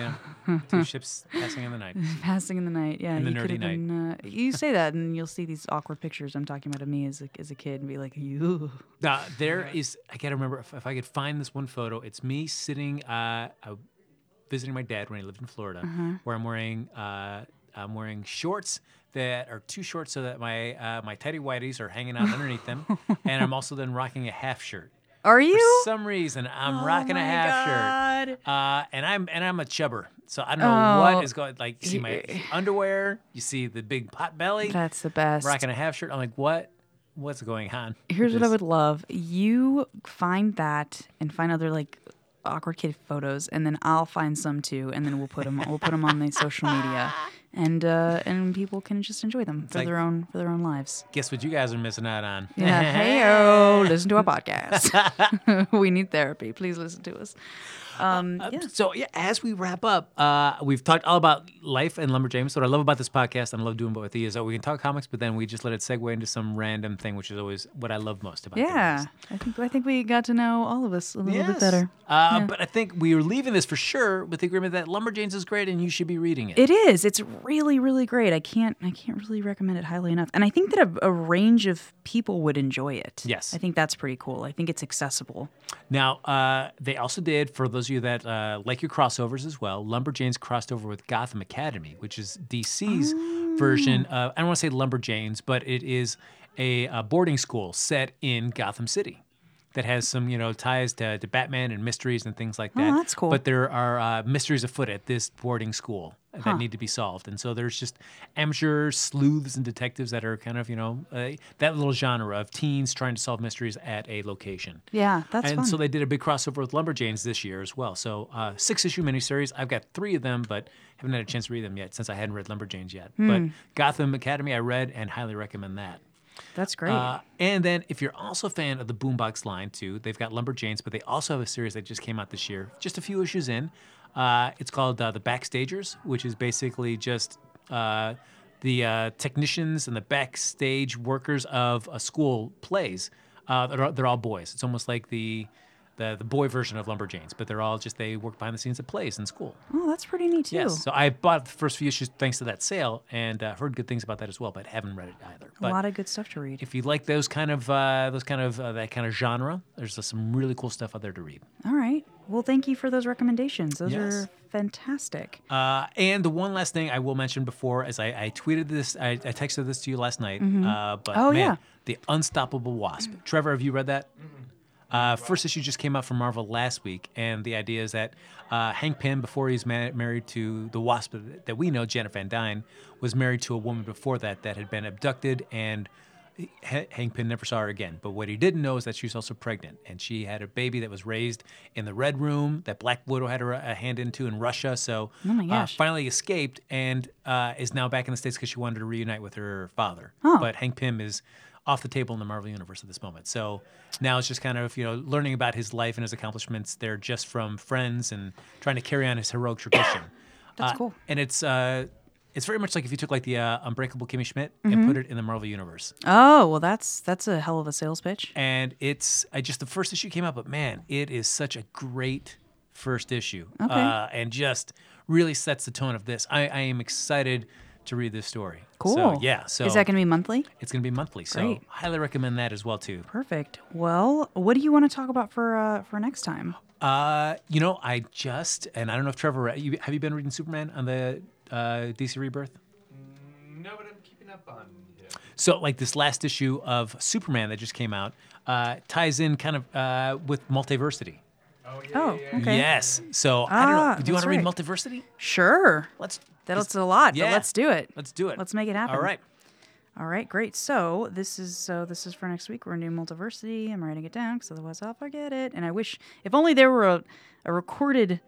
E: Yeah. Two ships passing in the night.
F: Passing in the night, yeah.
E: In the
F: you
E: nerdy
F: have been. Uh, you say that, and you'll see these awkward pictures I'm talking about of me as a, as a kid, and be like, you.
E: Uh, there is, I gotta remember if, if I could find this one photo. It's me sitting, uh, uh, visiting my dad when he lived in Florida,
F: Uh-huh.
E: where I'm wearing, uh, I'm wearing shorts that are too short so that my uh, my tighty whities are hanging out underneath them, and I'm also then rocking a half shirt.
F: Are you?
E: For some reason, I'm
F: Oh
E: rocking a half
F: God.
E: shirt. Uh, and I'm and I'm a chubber, so I don't know
F: Oh.
E: what is going. Like, you see my underwear, you see the big pot belly,
F: That's the best.
E: rocking a half shirt. I'm like, what? What's going on?
F: Here's what I would love. You find that and find other like awkward kid photos, and then I'll find some too, and then we'll put them we'll put them on the social media, and uh, and people can just enjoy them for
E: like-
F: their own for their own lives.
E: Guess what you guys are missing out on?
F: Yeah. hey listen to our podcast. we need therapy. Please listen to us. Um, yeah.
E: So yeah, as we wrap up, uh, we've talked all about life and lumberjanes. What I love about this podcast, and I love doing what with you, is that we can talk comics, but then we just let it segue into some random thing, which is always what I love most about.
F: Yeah. I think I think we got to know all of us a little bit better.
E: Uh, But I think we are leaving this for sure with the agreement that Lumberjanes is great and you should be reading it.
F: It is. It's really, really great. I can't. I can't really recommend it highly enough. And I think that a, a range of people would enjoy it.
E: Yes.
F: I think that's pretty cool. I think it's accessible.
E: Now, uh, they also did, for those of you that uh, like your crossovers as well, Lumberjanes crossed over with Gotham Academy, which is DC's version of, I don't want to say Lumberjanes, but it is a, uh boarding school set in Gotham City. That has some, you know, ties to, to Batman and mysteries and things like that.
F: Oh, that's cool.
E: But there are uh, mysteries afoot at this boarding school that need to be solved, and so there's just amateur sleuths and detectives that are kind of, you know, uh, that little genre of teens trying to solve mysteries at a location
F: Yeah, that's
E: and
F: fun.
E: so they did a big crossover with Lumberjanes this year as well. So uh, six issue miniseries. I've got three of them, but haven't had a chance to read them yet since I hadn't read Lumberjanes yet.
F: Hmm.
E: But Gotham Academy I read and highly recommend that.
F: That's great.
E: Uh, and then if you're also a fan of the Boombox line too, they've got Lumberjanes, but they also have a series that just came out this year, just a few issues in. Uh, it's called uh, the Backstagers, which is basically just uh, the uh, technicians and the backstage workers of a school plays. Uh, they're, they're all boys. It's almost like the, the the boy version of Lumberjanes, but they're all just they work behind the scenes at plays in school.
F: oh, that's pretty neat too.
E: Yes. So I bought the first few issues thanks to that sale and uh, heard good things about that as well, but haven't read it either.
F: a lot of good stuff to read.
E: if you like those kind of uh, those kind of uh, that kind of genre, there's uh, some really cool stuff out there to read.
F: All right. Well, thank you for those recommendations. Those
E: Yes.
F: are fantastic.
E: Uh, and the one last thing I will mention before, as I, I tweeted this, I, I texted this to you last night. Uh, but
F: Oh,
E: man,
F: yeah.
E: the Unstoppable Wasp. Trevor, have you read that? Uh, first issue just came out from Marvel last week, and the idea is that uh, Hank Pym, before he's ma- married to the Wasp that we know, Janet Van Dyne, was married to a woman before that that had been abducted, and H- Hank Pym never saw her again. But what he didn't know is that she was also pregnant, and she had a baby that was raised in the Red Room that Black Widow had her a hand into in Russia. So
F: Oh my
E: uh,
F: gosh.
E: finally escaped and uh, is now back in the states because she wanted to reunite with her father.
F: Oh.
E: But Hank Pym is off the table in the Marvel universe at this moment. So now it's just kind of you know learning about his life and his accomplishments. They're just from friends and trying to carry on his heroic tradition.
F: That's
E: Uh,
F: cool.
E: And it's uh, it's very much like if you took like the uh, Unbreakable Kimmy Schmidt
F: Mm-hmm.
E: and put it in the Marvel universe.
F: Oh, well, that's that's a hell of a sales pitch.
E: And it's I just the first issue came out, but man, it is such a great first issue.
F: Okay.
E: Uh, and just really sets the tone of this. I, I am excited to read this story.
F: Cool.
E: So, yeah. So
F: is that going to be monthly?
E: it's going to be monthly. So
F: Great.
E: highly recommend that as well too.
F: Perfect. Well, what do you want to talk about for uh, for next time?
E: Uh, you know, I just and I don't know if Trevor, read- you, have you been reading Superman on the uh, DC Rebirth?
A: No, but I'm keeping up on it.
E: So, like this last issue of Superman that just came out uh, ties in kind of uh, with multiversity.
A: Oh, yeah.
F: Oh, okay.
E: Yes. So I don't
F: Ah,
E: know. Do you want
F: that's
E: to read multiversity?
F: Sure.
E: Let's.
F: That's a lot,
E: yeah.
F: but let's do it.
E: Let's do it.
F: Let's make it happen.
E: All right.
F: All right, great. So this is so this is for next week. We're gonna multiversity. I'm writing it down because otherwise I'll forget it. And I wish if only there were a, a recorded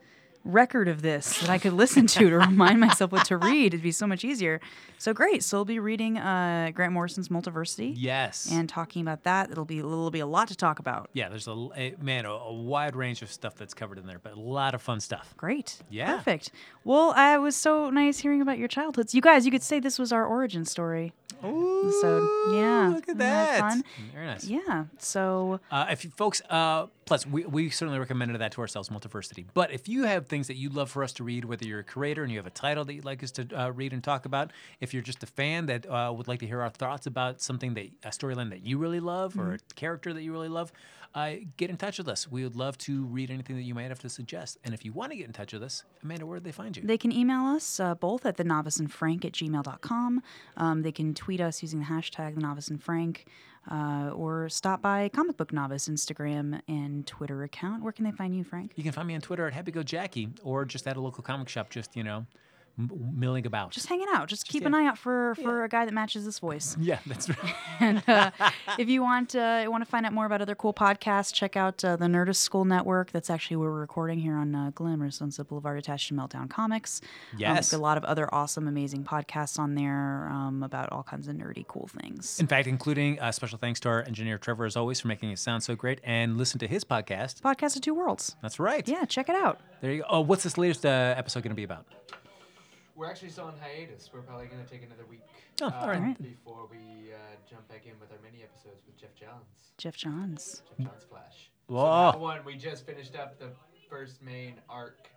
F: record of this that I could listen to to remind myself what to read. It'd be so much easier. So great. So we'll be reading uh, Grant Morrison's Multiversity
E: Yes.
F: and talking about that. It'll be it'll be a lot to talk about.
E: yeah, there's a, a man a, a wide range of stuff that's covered in there, but a lot of fun stuff.
F: Great.
E: Yeah.
F: Perfect. Well, uh, it was so nice hearing about your childhoods. You guys, you could say this was our origin story. So yeah,
E: Look at
F: isn't
E: that.
F: fun?
E: Very nice.
F: Yeah. So
E: Uh, if you folks, uh, plus we, we certainly recommended that to ourselves, Multiversity. But if you have things that you'd love for us to read, whether you're a creator and you have a title that you'd like us to uh, read and talk about, if you're just a fan that uh, would like to hear our thoughts about something that a storyline that you really love or a character that you really love, uh, get in touch with us. We would love to read anything that you might have to suggest. And if you want to get in touch with us, Amanda, where do they find you?
F: They can email us uh, both at the novice and frank at gmail.com. Um, they can tweet us using the hashtag the novice and frank. uh, or stop by Comic Book Novice Instagram and Twitter account. Where can they find you, Frank?
E: You can find me on Twitter at HappyGoJackie or just at a local comic shop, just, you know, milling about.
F: Just hanging out. Just, keep
E: yeah.
F: an eye out for, for a guy that matches this voice.
E: yeah, that's right.
F: and uh, if you want uh, want to find out more about other cool podcasts, check out uh, the Nerdist School Network. That's actually where we're recording here on uh, Glimmer, Sunset Boulevard, attached to Meltdown Comics. Um,
E: Yes.
F: a lot of other awesome, amazing podcasts on there um, about all kinds of nerdy, cool things.
E: In fact, including uh, special thanks to our engineer Trevor, as always, for making it sound so great. And listen to his podcast.
F: Podcast of Two Worlds.
E: That's right.
F: Yeah, check it out.
E: There you go. Oh, what's this latest uh, episode going to be about?
G: We're actually still on hiatus. We're probably going to take another week.
E: Oh, all right.
F: Alright.
G: Before we uh, jump back in with our mini episodes with Geoff Johns.
F: Geoff Johns.
G: Geoff Johns Flash. So
E: Whoa.
G: that one, we just finished up the first main arc,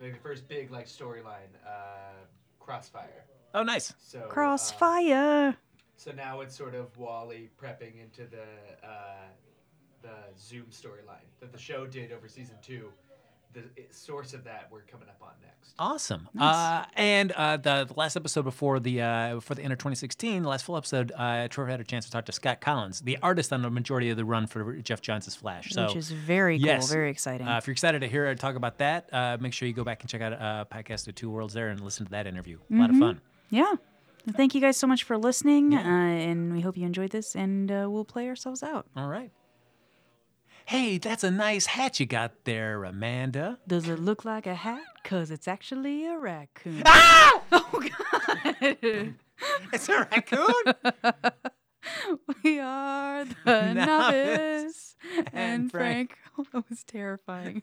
G: like the first big like storyline, uh, Crossfire.
E: Oh, nice.
G: So uh,
F: Crossfire.
G: so now it's sort of Wally prepping into the uh, the Zoom storyline that the show did over season two. The source of that we're coming up on next.
E: Awesome. Uh, and uh, the, the last episode before the uh, before the end of 2016, the last full episode, uh, Trevor had a chance to talk to Scott Kolins, the artist on the majority of the run for Geoff Johns' Flash. So,
F: which is very cool, very exciting.
E: uh, if you're excited to hear her talk about that, uh, make sure you go back and check out uh, podcast of Two Worlds there and listen to that interview. A lot of fun.
F: yeah. And Thank you guys so much for listening, uh, and we hope you enjoyed this, and uh, we'll play ourselves out.
E: All right. Hey, that's a nice hat you got there, Amanda.
F: Does it look like a hat? Cause it's actually a raccoon.
E: Ah!
F: Oh God!
E: It's a raccoon.
F: we are the Novice
E: and
F: and
E: Frank.
F: Frank. that was terrifying.